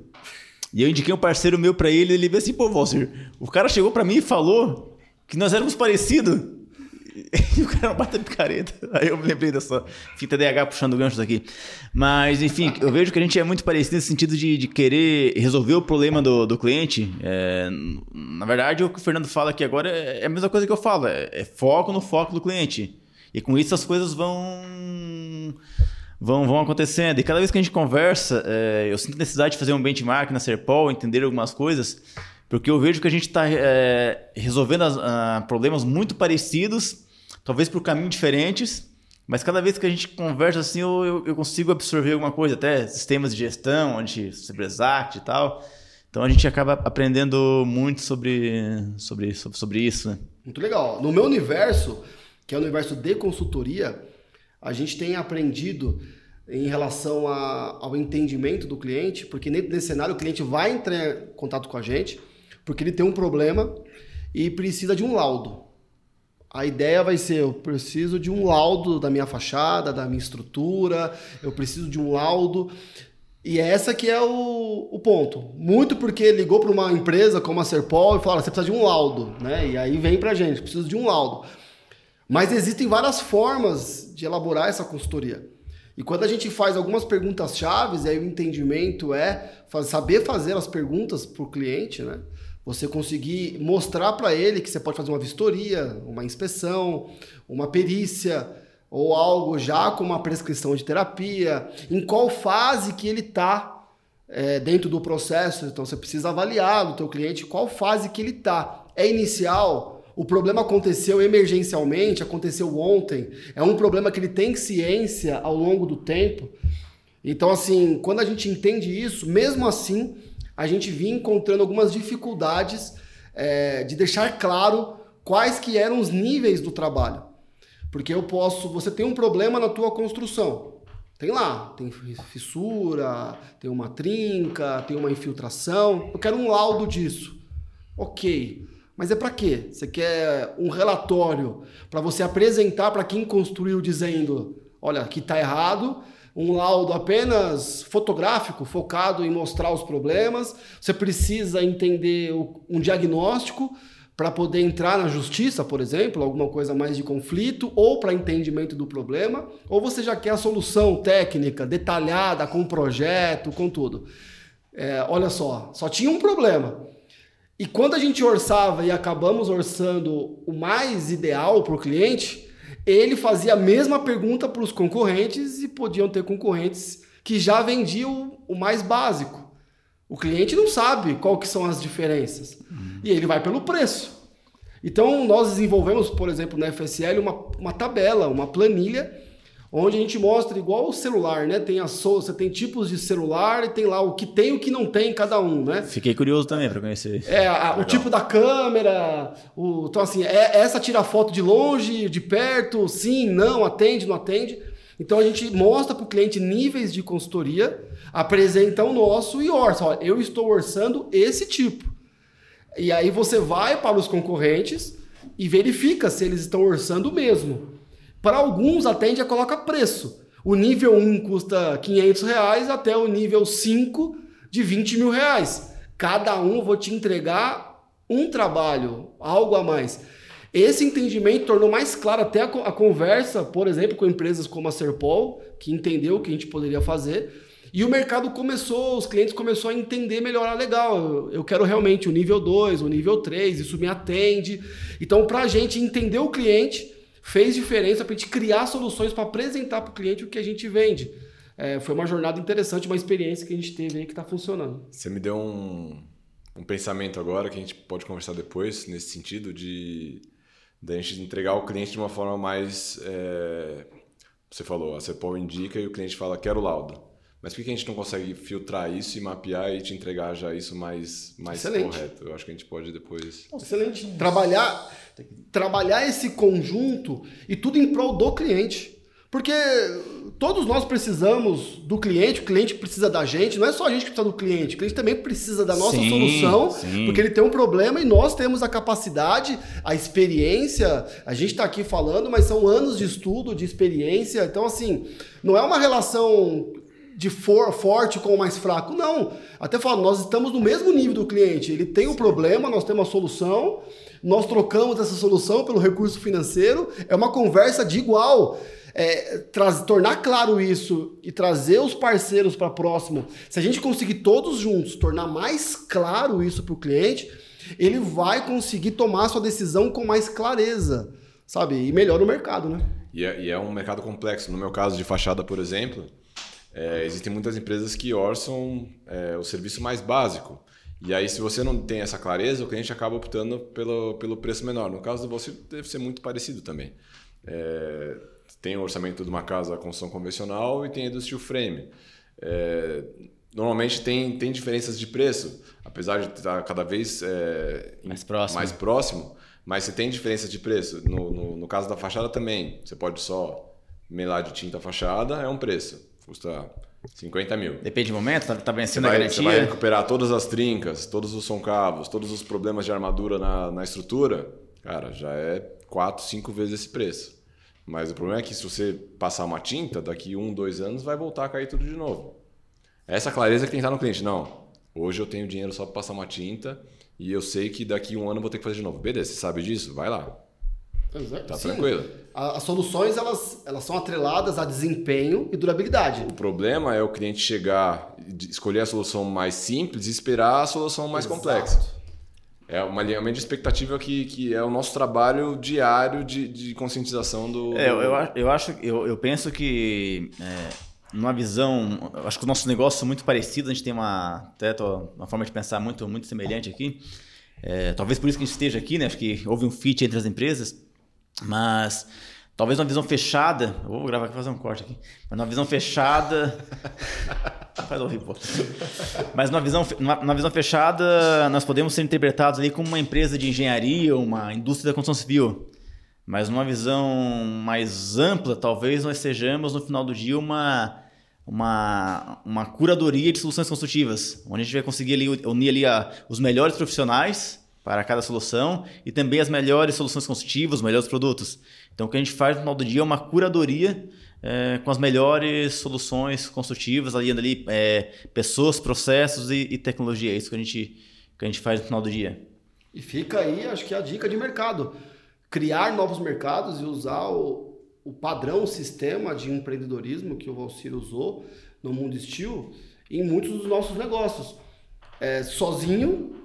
E eu indiquei um parceiro meu para ele, ele disse assim, pô, Walter, o cara chegou para mim e falou que nós éramos parecidos. E o cara não bate picareta. Aí eu me lembrei dessa fita DH puxando ganchos aqui. Mas, enfim, eu vejo que a gente é muito parecido nesse sentido de, de querer resolver o problema do, do cliente. É, na verdade, o que o Fernando fala aqui agora é, é a mesma coisa que eu falo: é, é foco no foco do cliente. E com isso as coisas vão. Vão, vão acontecendo. E cada vez que a gente conversa, é, eu sinto necessidade de fazer um benchmark na Serpol, entender algumas coisas, porque eu vejo que a gente está é, resolvendo as, uh, problemas muito parecidos talvez por caminhos diferentes, mas cada vez que a gente conversa assim, eu, eu, consigo absorver alguma coisa, até sistemas de gestão, onde sobre Exact e tal. Então a gente acaba aprendendo muito sobre, sobre, sobre, sobre isso. Né? Muito legal. No meu universo, que é o universo de consultoria, a gente tem aprendido em relação a, ao entendimento do cliente, porque nesse cenário o cliente vai entrar em contato com a gente, porque ele tem um problema e precisa de um laudo. A ideia vai ser: eu preciso de um laudo da minha fachada, da minha estrutura, eu preciso de um laudo. E essa que é o, o ponto. Muito porque ligou para uma empresa como a Serpol e falou: você precisa de um laudo, né? E aí vem para a gente: preciso de um laudo. Mas existem várias formas de elaborar essa consultoria. E quando a gente faz algumas perguntas chaves, aí o entendimento é saber fazer as perguntas para o cliente, né? Você conseguir mostrar para ele que você pode fazer uma vistoria, uma inspeção, uma perícia ou algo já com uma prescrição de terapia, em qual fase que ele está é, dentro do processo. Então você precisa avaliar do teu cliente qual fase que ele está. É inicial? O problema aconteceu emergencialmente, aconteceu ontem. É um problema que ele tem ciência ao longo do tempo. Então, assim, quando a gente entende isso, mesmo assim, a gente vinha encontrando algumas dificuldades é, de deixar claro quais que eram os níveis do trabalho. Porque eu posso, você tem um problema na tua construção. Tem lá, tem fissura, tem uma trinca, tem uma infiltração. Eu quero um laudo disso. OK. Mas é para quê? Você quer um relatório para você apresentar para quem construiu dizendo, olha, aqui está errado, um laudo apenas fotográfico, focado em mostrar os problemas. Você precisa entender um diagnóstico para poder entrar na justiça, por exemplo, alguma coisa mais de conflito, ou para entendimento do problema, ou você já quer a solução técnica, detalhada, com projeto, com tudo. É, olha só, só tinha um problema. E quando a gente orçava e acabamos orçando o mais ideal para o cliente, ele fazia a mesma pergunta para os concorrentes e podiam ter concorrentes que já vendiam o mais básico. O cliente não sabe qual que são as diferenças. Uhum. E ele vai pelo preço. Então, nós desenvolvemos, por exemplo, na FSL, uma, uma tabela, uma planilha, onde a gente mostra igual o celular, né? Tem a so, você tem tipos de celular e tem lá o que tem e o que não tem em cada um, né? Fiquei curioso também para conhecer. É, a, o tipo da câmera, o, então assim, é, essa tira foto de longe, de perto, sim, não, atende, não atende. Então a gente mostra para o cliente níveis de consultoria, apresenta o nosso e orça. Olha, eu estou orçando esse tipo. E aí você vai para os concorrentes e verifica se eles estão orçando mesmo. Para alguns, atende a coloca preço. O nível 1 custa 500 reais até o nível 5 de 20 mil reais. Cada um vou te entregar um trabalho, algo a mais. Esse entendimento tornou mais claro até a, a conversa, por exemplo, com empresas como a Serpol, que entendeu o que a gente poderia fazer. E o mercado começou, os clientes começaram a entender melhor, ah, legal, eu quero realmente o nível 2, o nível 3, isso me atende. Então, para a gente entender o cliente, fez diferença para a gente criar soluções para apresentar para o cliente o que a gente vende. É, foi uma jornada interessante, uma experiência que a gente teve aí que está funcionando. Você me deu um, um pensamento agora que a gente pode conversar depois, nesse sentido, de, de a gente entregar ao cliente de uma forma mais. É, você falou, a Cepol indica e o cliente fala, quero laudo. Mas por que a gente não consegue filtrar isso e mapear e te entregar já isso mais, mais correto? Eu acho que a gente pode depois. Excelente. Trabalhar trabalhar esse conjunto e tudo em prol do cliente. Porque todos nós precisamos do cliente, o cliente precisa da gente, não é só a gente que precisa do cliente, o cliente também precisa da nossa sim, solução, sim. porque ele tem um problema e nós temos a capacidade, a experiência, a gente está aqui falando, mas são anos de estudo, de experiência, então assim, não é uma relação de for, forte com o mais fraco, não. Até falo, nós estamos no mesmo nível do cliente, ele tem um problema, nós temos a solução, nós trocamos essa solução pelo recurso financeiro, é uma conversa de igual. É, tornar claro isso e trazer os parceiros para próximo, se a gente conseguir todos juntos tornar mais claro isso para o cliente, ele vai conseguir tomar sua decisão com mais clareza, sabe? E melhora o mercado, né? E é, e é um mercado complexo. No meu caso de fachada, por exemplo, é, existem muitas empresas que orçam é, o serviço mais básico. E aí, se você não tem essa clareza, o cliente acaba optando pelo, pelo preço menor. No caso do você, deve ser muito parecido também. É, tem o orçamento de uma casa construção convencional e tem a do steel frame. É, normalmente tem, tem diferenças de preço, apesar de estar cada vez é, mais, próximo. mais próximo, mas você tem diferença de preço. No, no, no caso da fachada também, você pode só melar de tinta a fachada, é um preço, custa 50 mil. Depende do momento, tá, tá vencendo a garantia. Você vai recuperar todas as trincas, todos os soncavos, todos os problemas de armadura na, na estrutura, cara, já é 4, 5 vezes esse preço. Mas o problema é que se você passar uma tinta, daqui um, dois anos vai voltar a cair tudo de novo. Essa clareza que tem que estar no cliente. Não, hoje eu tenho dinheiro só para passar uma tinta e eu sei que daqui um ano eu vou ter que fazer de novo. Beleza, você sabe disso? Vai lá. Exato. Tá Sim. tranquilo. As soluções elas, elas são atreladas a desempenho e durabilidade. O problema é o cliente chegar, escolher a solução mais simples e esperar a solução mais Exato. complexa. É uma alinhamento de expectativa que, que é o nosso trabalho diário de, de conscientização do. É, eu, eu, eu acho, eu, eu penso que é, numa visão, acho que o nosso negócio é muito parecido, a gente tem uma, até uma forma de pensar muito, muito semelhante aqui. É, talvez por isso que a gente esteja aqui, né? Acho que houve um fit entre as empresas. Mas talvez uma visão fechada. Vou gravar aqui fazer um corte aqui. Mas numa visão fechada. Faz horrível. Mas numa visão, numa, visão fechada, nós podemos ser interpretados ali como uma empresa de engenharia, uma indústria da construção civil. Mas numa visão mais ampla, talvez nós sejamos, no final do dia, uma, uma, uma curadoria de soluções construtivas, onde a gente vai conseguir ali, unir ali a, os melhores profissionais para cada solução e também as melhores soluções construtivas, os melhores produtos. Então, o que a gente faz no final do dia é uma curadoria é, com as melhores soluções construtivas, aliando ali é, pessoas, processos e, e, tecnologia. É isso que a, gente, que a gente faz no final do dia. E fica aí, acho que a dica de mercado. Criar novos mercados e usar o, o padrão, o sistema de empreendedorismo que o Valcir usou no mundo Steel em muitos dos nossos negócios. É, sozinho,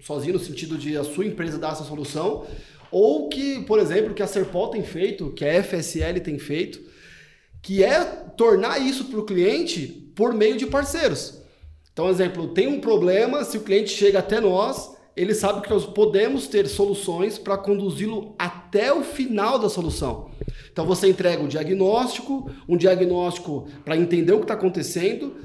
sozinho no sentido de a sua empresa dar essa solução, ou que, por exemplo, que a Serpol tem feito, que a FSL tem feito, que é tornar isso para o cliente por meio de parceiros. Então, exemplo, tem um problema, se o cliente chega até nós, ele sabe que nós podemos ter soluções para conduzi-lo até o final da solução. Então você entrega o diagnóstico, um diagnóstico para entender o que está acontecendo,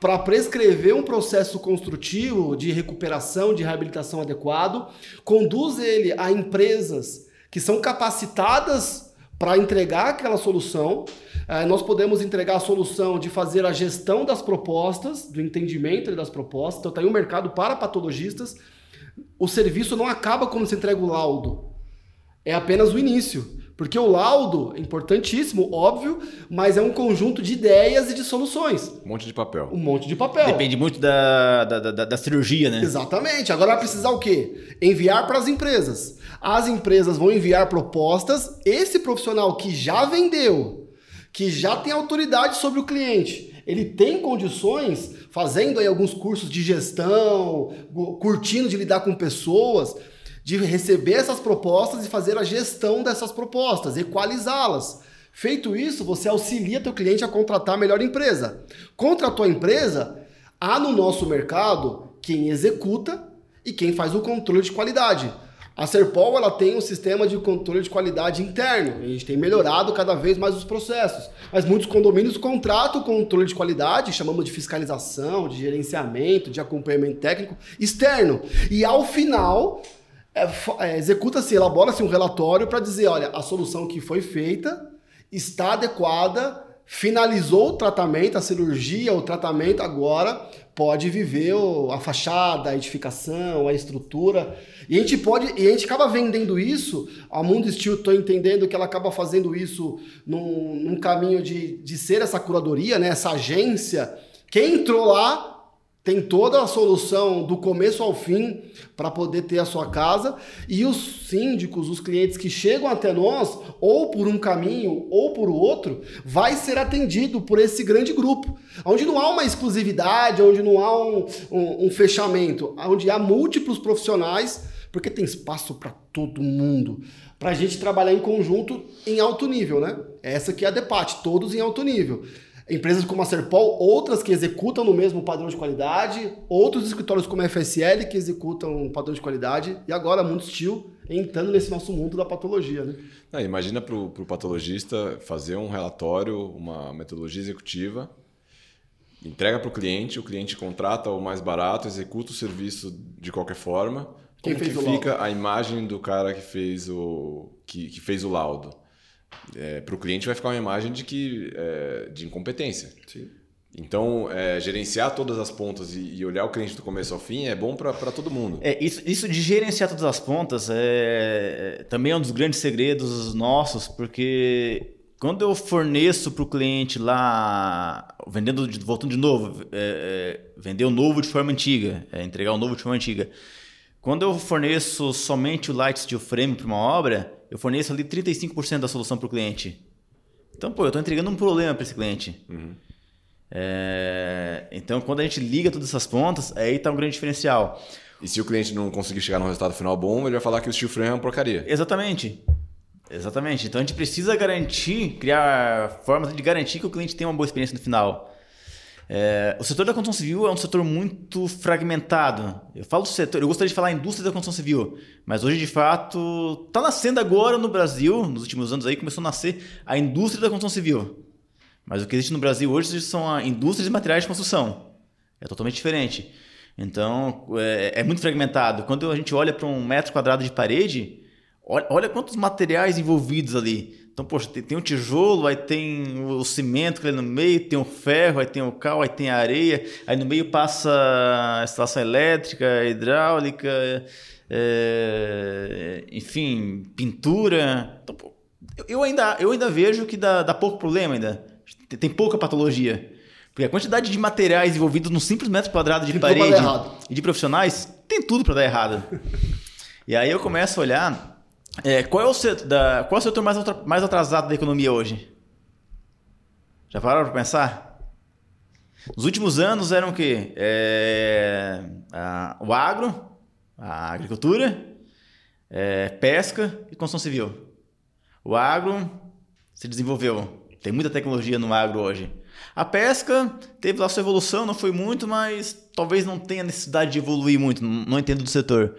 para prescrever um processo construtivo de recuperação, de reabilitação adequado, conduz ele a empresas que são capacitadas para entregar aquela solução. É, nós podemos entregar a solução de fazer a gestão das propostas, do entendimento das propostas. Então, tem tá um mercado para patologistas. O serviço não acaba quando se entrega o laudo. É apenas o início. Porque o laudo é importantíssimo, óbvio, mas é um conjunto de ideias e de soluções. Um monte de papel. Um monte de papel. Depende muito da, da, da, da cirurgia, né? Exatamente. Agora vai precisar o quê? Enviar para as empresas. As empresas vão enviar propostas. Esse profissional que já vendeu, que já tem autoridade sobre o cliente, ele tem condições, fazendo aí alguns cursos de gestão, curtindo de lidar com pessoas de receber essas propostas e fazer a gestão dessas propostas, equalizá-las. Feito isso, você auxilia teu cliente a contratar a melhor empresa. Contra a empresa, há no nosso mercado quem executa e quem faz o controle de qualidade. A Serpol ela tem um sistema de controle de qualidade interno. A gente tem melhorado cada vez mais os processos. Mas muitos condomínios contratam o controle de qualidade, chamamos de fiscalização, de gerenciamento, de acompanhamento técnico externo. E ao final, é, é, executa-se, elabora-se um relatório para dizer, olha, a solução que foi feita está adequada, finalizou o tratamento, a cirurgia, o tratamento agora pode viver a fachada, a edificação, a estrutura. E a gente pode, e a gente acaba vendendo isso, a Mundo Steel, estou entendendo que ela acaba fazendo isso num, num caminho de, de ser essa curadoria, né, essa agência. Quem entrou lá tem toda a solução do começo ao fim para poder ter a sua casa. E os síndicos, os clientes que chegam até nós, ou por um caminho ou por outro, vai ser atendido por esse grande grupo, onde não há uma exclusividade, onde não há um, um, um fechamento, onde há múltiplos profissionais, porque tem espaço para todo mundo, para a gente trabalhar em conjunto em alto nível, né? Essa que é a debate, todos em alto nível empresas como a Serpol, outras que executam no mesmo padrão de qualidade, outros escritórios como a FSL que executam um padrão de qualidade, e agora a Mundo Steel entrando nesse nosso mundo da patologia. Né? Ah, imagina para o patologista fazer um relatório, uma metodologia executiva, entrega para o cliente, o cliente contrata o mais barato, executa o serviço de qualquer forma. Como Quem fez que fica laudo? a imagem do cara que fez o, que, que fez o laudo? É, para o cliente vai ficar uma imagem de que é, de incompetência. Sim. Então, é, gerenciar todas as pontas e, e, olhar o cliente do começo ao fim é bom para todo mundo. É, isso, isso de gerenciar todas as pontas é, também é um dos grandes segredos nossos, porque quando eu forneço para o cliente lá, vendendo, voltando de novo, é, é, vender o novo de forma antiga, é, entregar o novo de forma antiga. Quando eu forneço somente o light steel frame para uma obra, eu forneço ali 35% da solução para o cliente. Então, pô, eu estou entregando um problema para esse cliente. Uhum. É... Então, quando a gente liga todas essas pontas, aí está um grande diferencial. E se o cliente não conseguir chegar no resultado final bom, ele vai falar que o steel frame é uma porcaria. Exatamente. Exatamente. Então a gente precisa garantir, criar formas de garantir que o cliente tenha uma boa experiência no final. É, o setor da construção civil é um setor muito fragmentado. Eu falo setor, eu gostaria de falar indústria da construção civil, mas hoje de fato está nascendo agora no Brasil, nos últimos anos aí começou a nascer a indústria da construção civil. Mas o que existe no Brasil hoje são indústrias de materiais de construção. É totalmente diferente. Então é, é muito fragmentado. Quando a gente olha para um metro quadrado de parede, olha, olha quantos materiais envolvidos ali. Então, poxa, tem, tem o tijolo, aí tem o cimento que é no meio, tem o ferro, aí tem o cal, aí tem a areia, aí no meio passa a instalação elétrica, hidráulica, é, enfim, pintura. Então, pô, eu, ainda, eu ainda vejo que dá, dá pouco problema ainda. Tem pouca patologia. Porque a quantidade de materiais envolvidos num simples metro quadrado de tem parede e de profissionais, tem tudo para dar errado. e aí eu começo a olhar é, qual, é o setor, da, qual é o setor mais, atrasado da economia hoje? Já pararam para pensar? Nos últimos anos eram o quê? É, a, o agro, a agricultura, é, pesca e construção civil. O agro se desenvolveu. Tem muita tecnologia no agro hoje. A pesca teve lá sua evolução, não foi muito, mas talvez não tenha necessidade de evoluir muito. Não entendo do setor.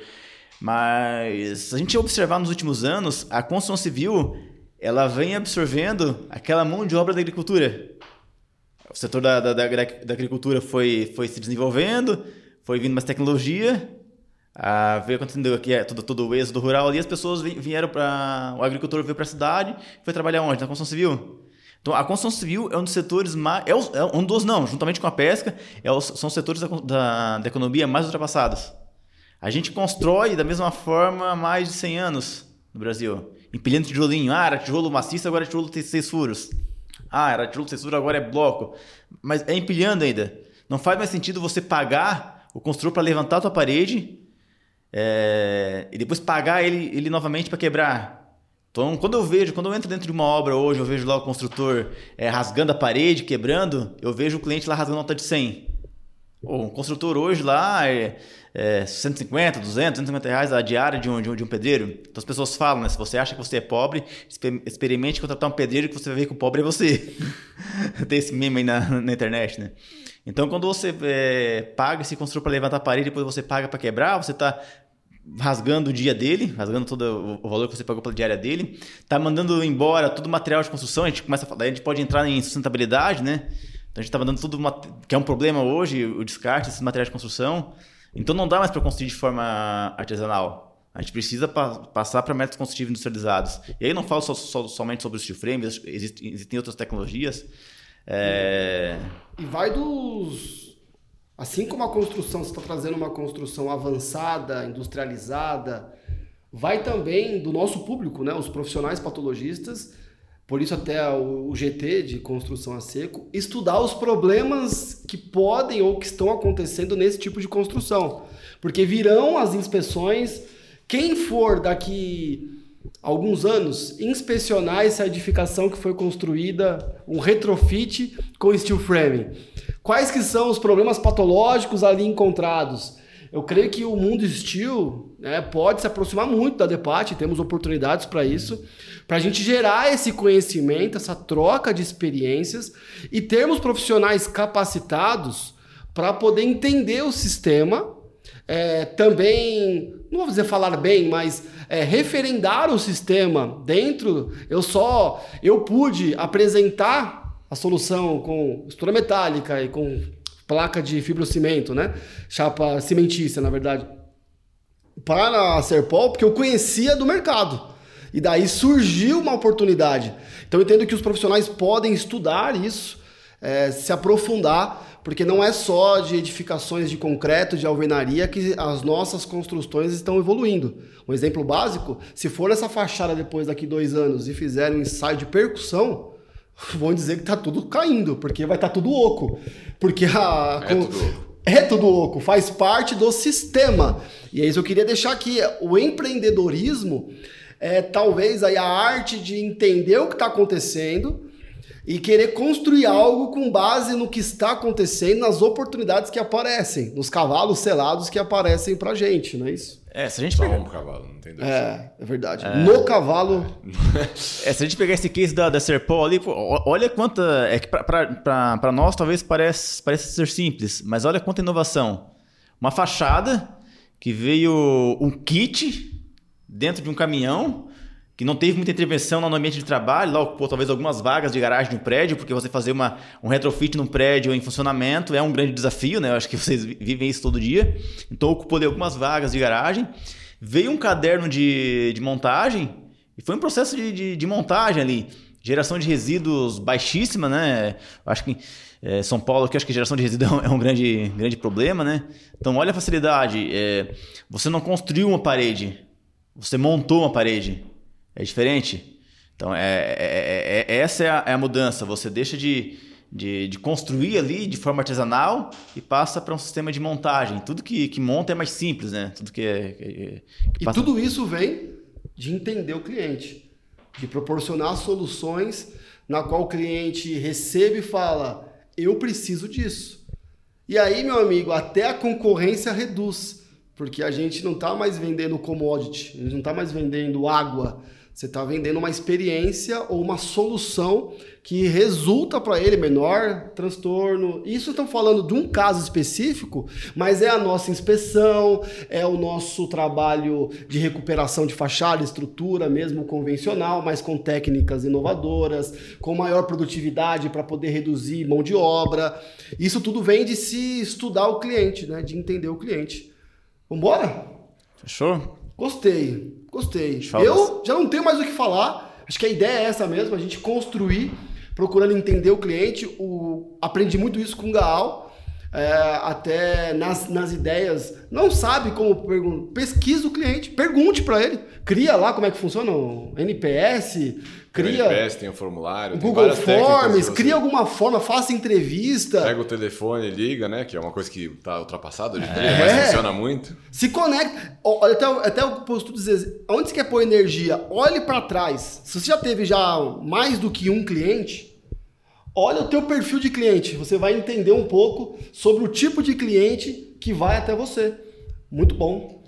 Mas se a gente observar nos últimos anos, a construção civil ela vem absorvendo aquela mão de obra da agricultura. O setor da, da, da, da agricultura foi, foi se desenvolvendo, foi vindo mais tecnologia, ah, veio acontecendo aqui é, todo, todo o êxodo rural ali, as pessoas vieram para. O agricultor veio para a cidade, foi trabalhar onde? Na construção civil. Então, a construção civil é um dos setores mais. É, é um dos, não, juntamente com a pesca, é os, são os setores da, da, da, economia mais ultrapassados. A gente constrói da mesma forma há mais de 100 anos no Brasil. Empilhando tijolinho. Ah, era tijolo maciço, agora é tijolo tem seis furos. Ah, era tijolo seis furos, agora é bloco. Mas é empilhando ainda. Não faz mais sentido você pagar o construtor para levantar a tua parede é, e depois pagar ele, ele novamente para quebrar. Então, quando eu vejo, quando eu entro dentro de uma obra hoje, eu vejo lá o construtor é, rasgando a parede, quebrando, eu vejo o cliente lá rasgando nota de 100. Ou um construtor hoje lá é, é 150, 200, 150 reais a diária de um, de um, de um pedreiro. Então as pessoas falam, né? Se você acha que você é pobre, experimente contratar um pedreiro que você vai ver que o pobre é você. Tem esse meme aí na, na internet, né? Então, quando você é, paga esse construtor para levantar a parede, depois você paga para quebrar, você está rasgando o dia dele, rasgando todo o valor que você pagou pela diária dele, está mandando embora todo o material de construção, a gente começa a a gente pode entrar em sustentabilidade, né? Então a gente está mandando tudo, que é um problema hoje, o descarte desses materiais de construção. Então não dá mais para construir de forma artesanal. A gente precisa pa passar para métodos construtivos industrializados. E aí não falo somente sobre o steel frame, existem, existem outras tecnologias é... E vai dos. Assim como a construção, você está trazendo uma construção avançada, industrializada, vai também do nosso público, né? os profissionais patologistas, por isso até o GT de construção a seco, estudar os problemas que podem ou que estão acontecendo nesse tipo de construção. Porque virão as inspeções, quem for daqui alguns anos, inspecionar essa edificação que foi construída, um retrofit com steel frame. Quais que são os problemas patológicos ali encontrados? Eu creio que o mundo steel né, pode se aproximar muito da DEPAT, temos oportunidades para isso, para a gente gerar esse conhecimento, essa troca de experiências e termos profissionais capacitados para poder entender o sistema, é, também, não vou dizer falar bem, mas é, referendar o sistema dentro, eu só eu pude apresentar a solução com estrutura metálica e com placa de fibrocimento, né? Chapa cimentícia, na verdade. Para a Serpol, porque eu conhecia do mercado. E daí surgiu uma oportunidade. Então eu entendo que os profissionais podem estudar isso, é, se aprofundar porque não é só de edificações de concreto, de alvenaria, que as nossas construções estão evoluindo. Um exemplo básico, se for essa fachada depois daqui dois anos e fizer um ensaio de percussão, vão dizer que está tudo caindo, porque vai estar tá tudo oco. Porque a... É tudo oco. É tudo oco, faz parte do sistema. E é isso que eu queria deixar aqui. O empreendedorismo é talvez aí a arte de entender o que está acontecendo, e querer construir algo com base no que está acontecendo, nas oportunidades que aparecem, nos cavalos selados que aparecem pra gente, não é isso? É, se a gente pegar... um cavalo, não tem É, é verdade. É... No cavalo. é, se a gente pegar esse case da, da Serpol ali, pô, olha quanta. É que para nós talvez pareça, pareça ser simples, mas olha quanta inovação. Uma fachada que veio um kit dentro de um caminhão que não teve muita intervenção no ambiente de trabalho, lá ocupou talvez algumas vagas de garagem no prédio, porque você fazer uma, um retrofit num prédio em funcionamento é um grande desafio, né? Eu acho que vocês vivem isso todo dia. Então ocupou ali algumas vagas de garagem. Veio um caderno de, de montagem e foi um processo de, de, de montagem ali. Geração de resíduos baixíssima, né? Acho que é, São Paulo, que acho que geração de resíduos é um grande, grande problema, né? Então olha a facilidade. É, você não construiu uma parede, você montou uma parede. É diferente. Então, é, é, é, essa é a, é a, mudança. Você deixa de, de, de, construir ali de forma artesanal e passa para um sistema de montagem. Tudo que, que monta é mais simples, né? Tudo que, é, que, que passa... E tudo isso vem de entender o cliente, de proporcionar soluções na qual o cliente recebe e fala: eu preciso disso. E aí, meu amigo, até a concorrência reduz, porque a gente não está mais vendendo commodity, a gente não está mais vendendo água, Você está vendendo uma experiência ou uma solução que resulta para ele menor transtorno. Isso estamos falando de um caso específico, mas é a nossa inspeção, é o nosso trabalho de recuperação de fachada, estrutura mesmo convencional, mas com técnicas inovadoras, com maior produtividade para poder reduzir mão de obra. Isso tudo vem de se estudar o cliente, né? de entender o cliente. Vamos embora? Fechou? Gostei, gostei. Eu já não tenho mais o que falar. Acho que a ideia é essa mesmo, a gente construir, procurando entender o cliente. O... Aprendi muito isso com o Gaal. É, até nas, nas ideias, não sabe como perguntar. Pesquisa o cliente, pergunte para ele. Cria lá como é que funciona o NPS, cria. O NPS tem o um formulário, Google Forms, cria alguma forma, faça entrevista. Pega o telefone e liga, né? Que é uma coisa que está ultrapassada hoje em dia, é. mas funciona muito. Se conecta. Até, até eu posso dizer, onde você quer pôr energia? Olhe para trás. Se você já teve já mais do que um cliente Olha o teu perfil de cliente, você vai entender um pouco sobre o tipo de cliente que vai até você. Muito bom.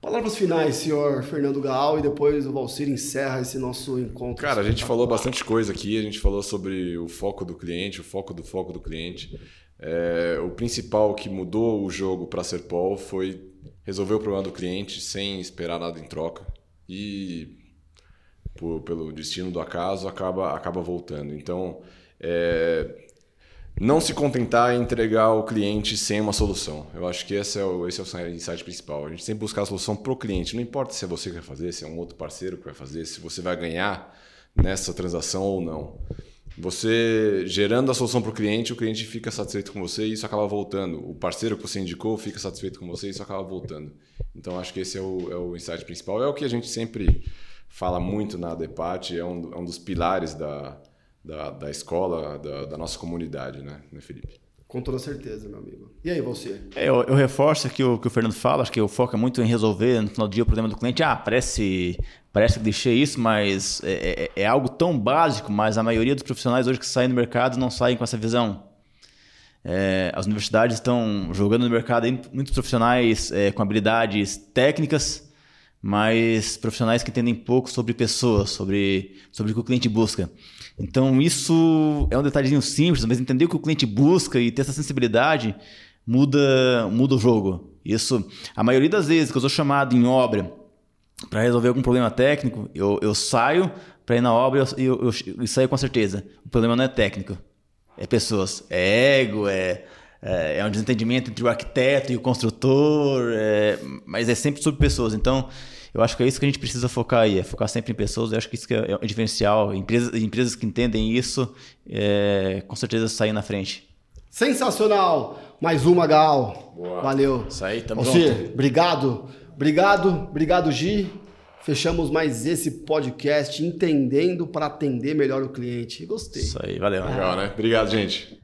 Palavras finais, senhor Fernando Gaal, e depois o Valcir encerra esse nosso encontro. Cara, a gente falou bastante coisa aqui, a gente falou sobre o foco do cliente, o foco do foco do cliente. É, o principal que mudou o jogo para ser Paul foi resolver o problema do cliente sem esperar nada em troca. E por, pelo destino do acaso acaba, acaba voltando. Então, é, não se contentar em entregar ao cliente sem uma solução. Eu acho que esse é o, esse é o insight principal. A gente sempre buscar a solução para o cliente. Não importa se é você que vai fazer, se é um outro parceiro que vai fazer, se você vai ganhar nessa transação ou não. Você gerando a solução para o cliente, o cliente fica satisfeito com você e isso acaba voltando. O parceiro que você indicou fica satisfeito com você e isso acaba voltando. Então acho que esse é o, é o insight principal. É o que a gente sempre fala muito na Depat, é um, é um dos pilares da, da, da escola, da, da nossa comunidade, né, né, Felipe? Com toda certeza, meu amigo. E aí, você? É, eu, eu, reforço aqui o que o Fernando fala, acho que o foco é muito em resolver no final do dia o problema do cliente. Ah, parece, parece clichê isso, mas é, é, é, algo tão básico, mas a maioria dos profissionais hoje que saem do mercado não saem com essa visão. É, as universidades estão jogando no mercado muitos profissionais é, com habilidades técnicas, mas profissionais que entendem pouco sobre pessoas, sobre, sobre o que o cliente busca. Então, isso é um detalhezinho simples, mas entender o que o cliente busca e ter essa sensibilidade muda, muda o jogo. Isso, a maioria das vezes que eu sou chamado em obra para resolver algum problema técnico, eu, eu saio para ir na obra e eu, eu, eu, saio com certeza. O problema não é técnico, é pessoas, é ego, é, é, é um desentendimento entre o arquiteto e o construtor, é, mas é sempre sobre pessoas. Então, eu acho que é isso que a gente precisa focar aí, é focar sempre em pessoas. Eu acho que isso que é o diferencial. Empresas, empresas que entendem isso, é, com certeza saem na frente. Sensacional! Mais uma, Gal. Boa. Valeu. Isso aí, tamo Você, junto. Obrigado. Obrigado, obrigado, Gi. Fechamos mais esse podcast entendendo para atender melhor o cliente. Gostei. Isso aí, valeu. Legal, né? Obrigado, gente.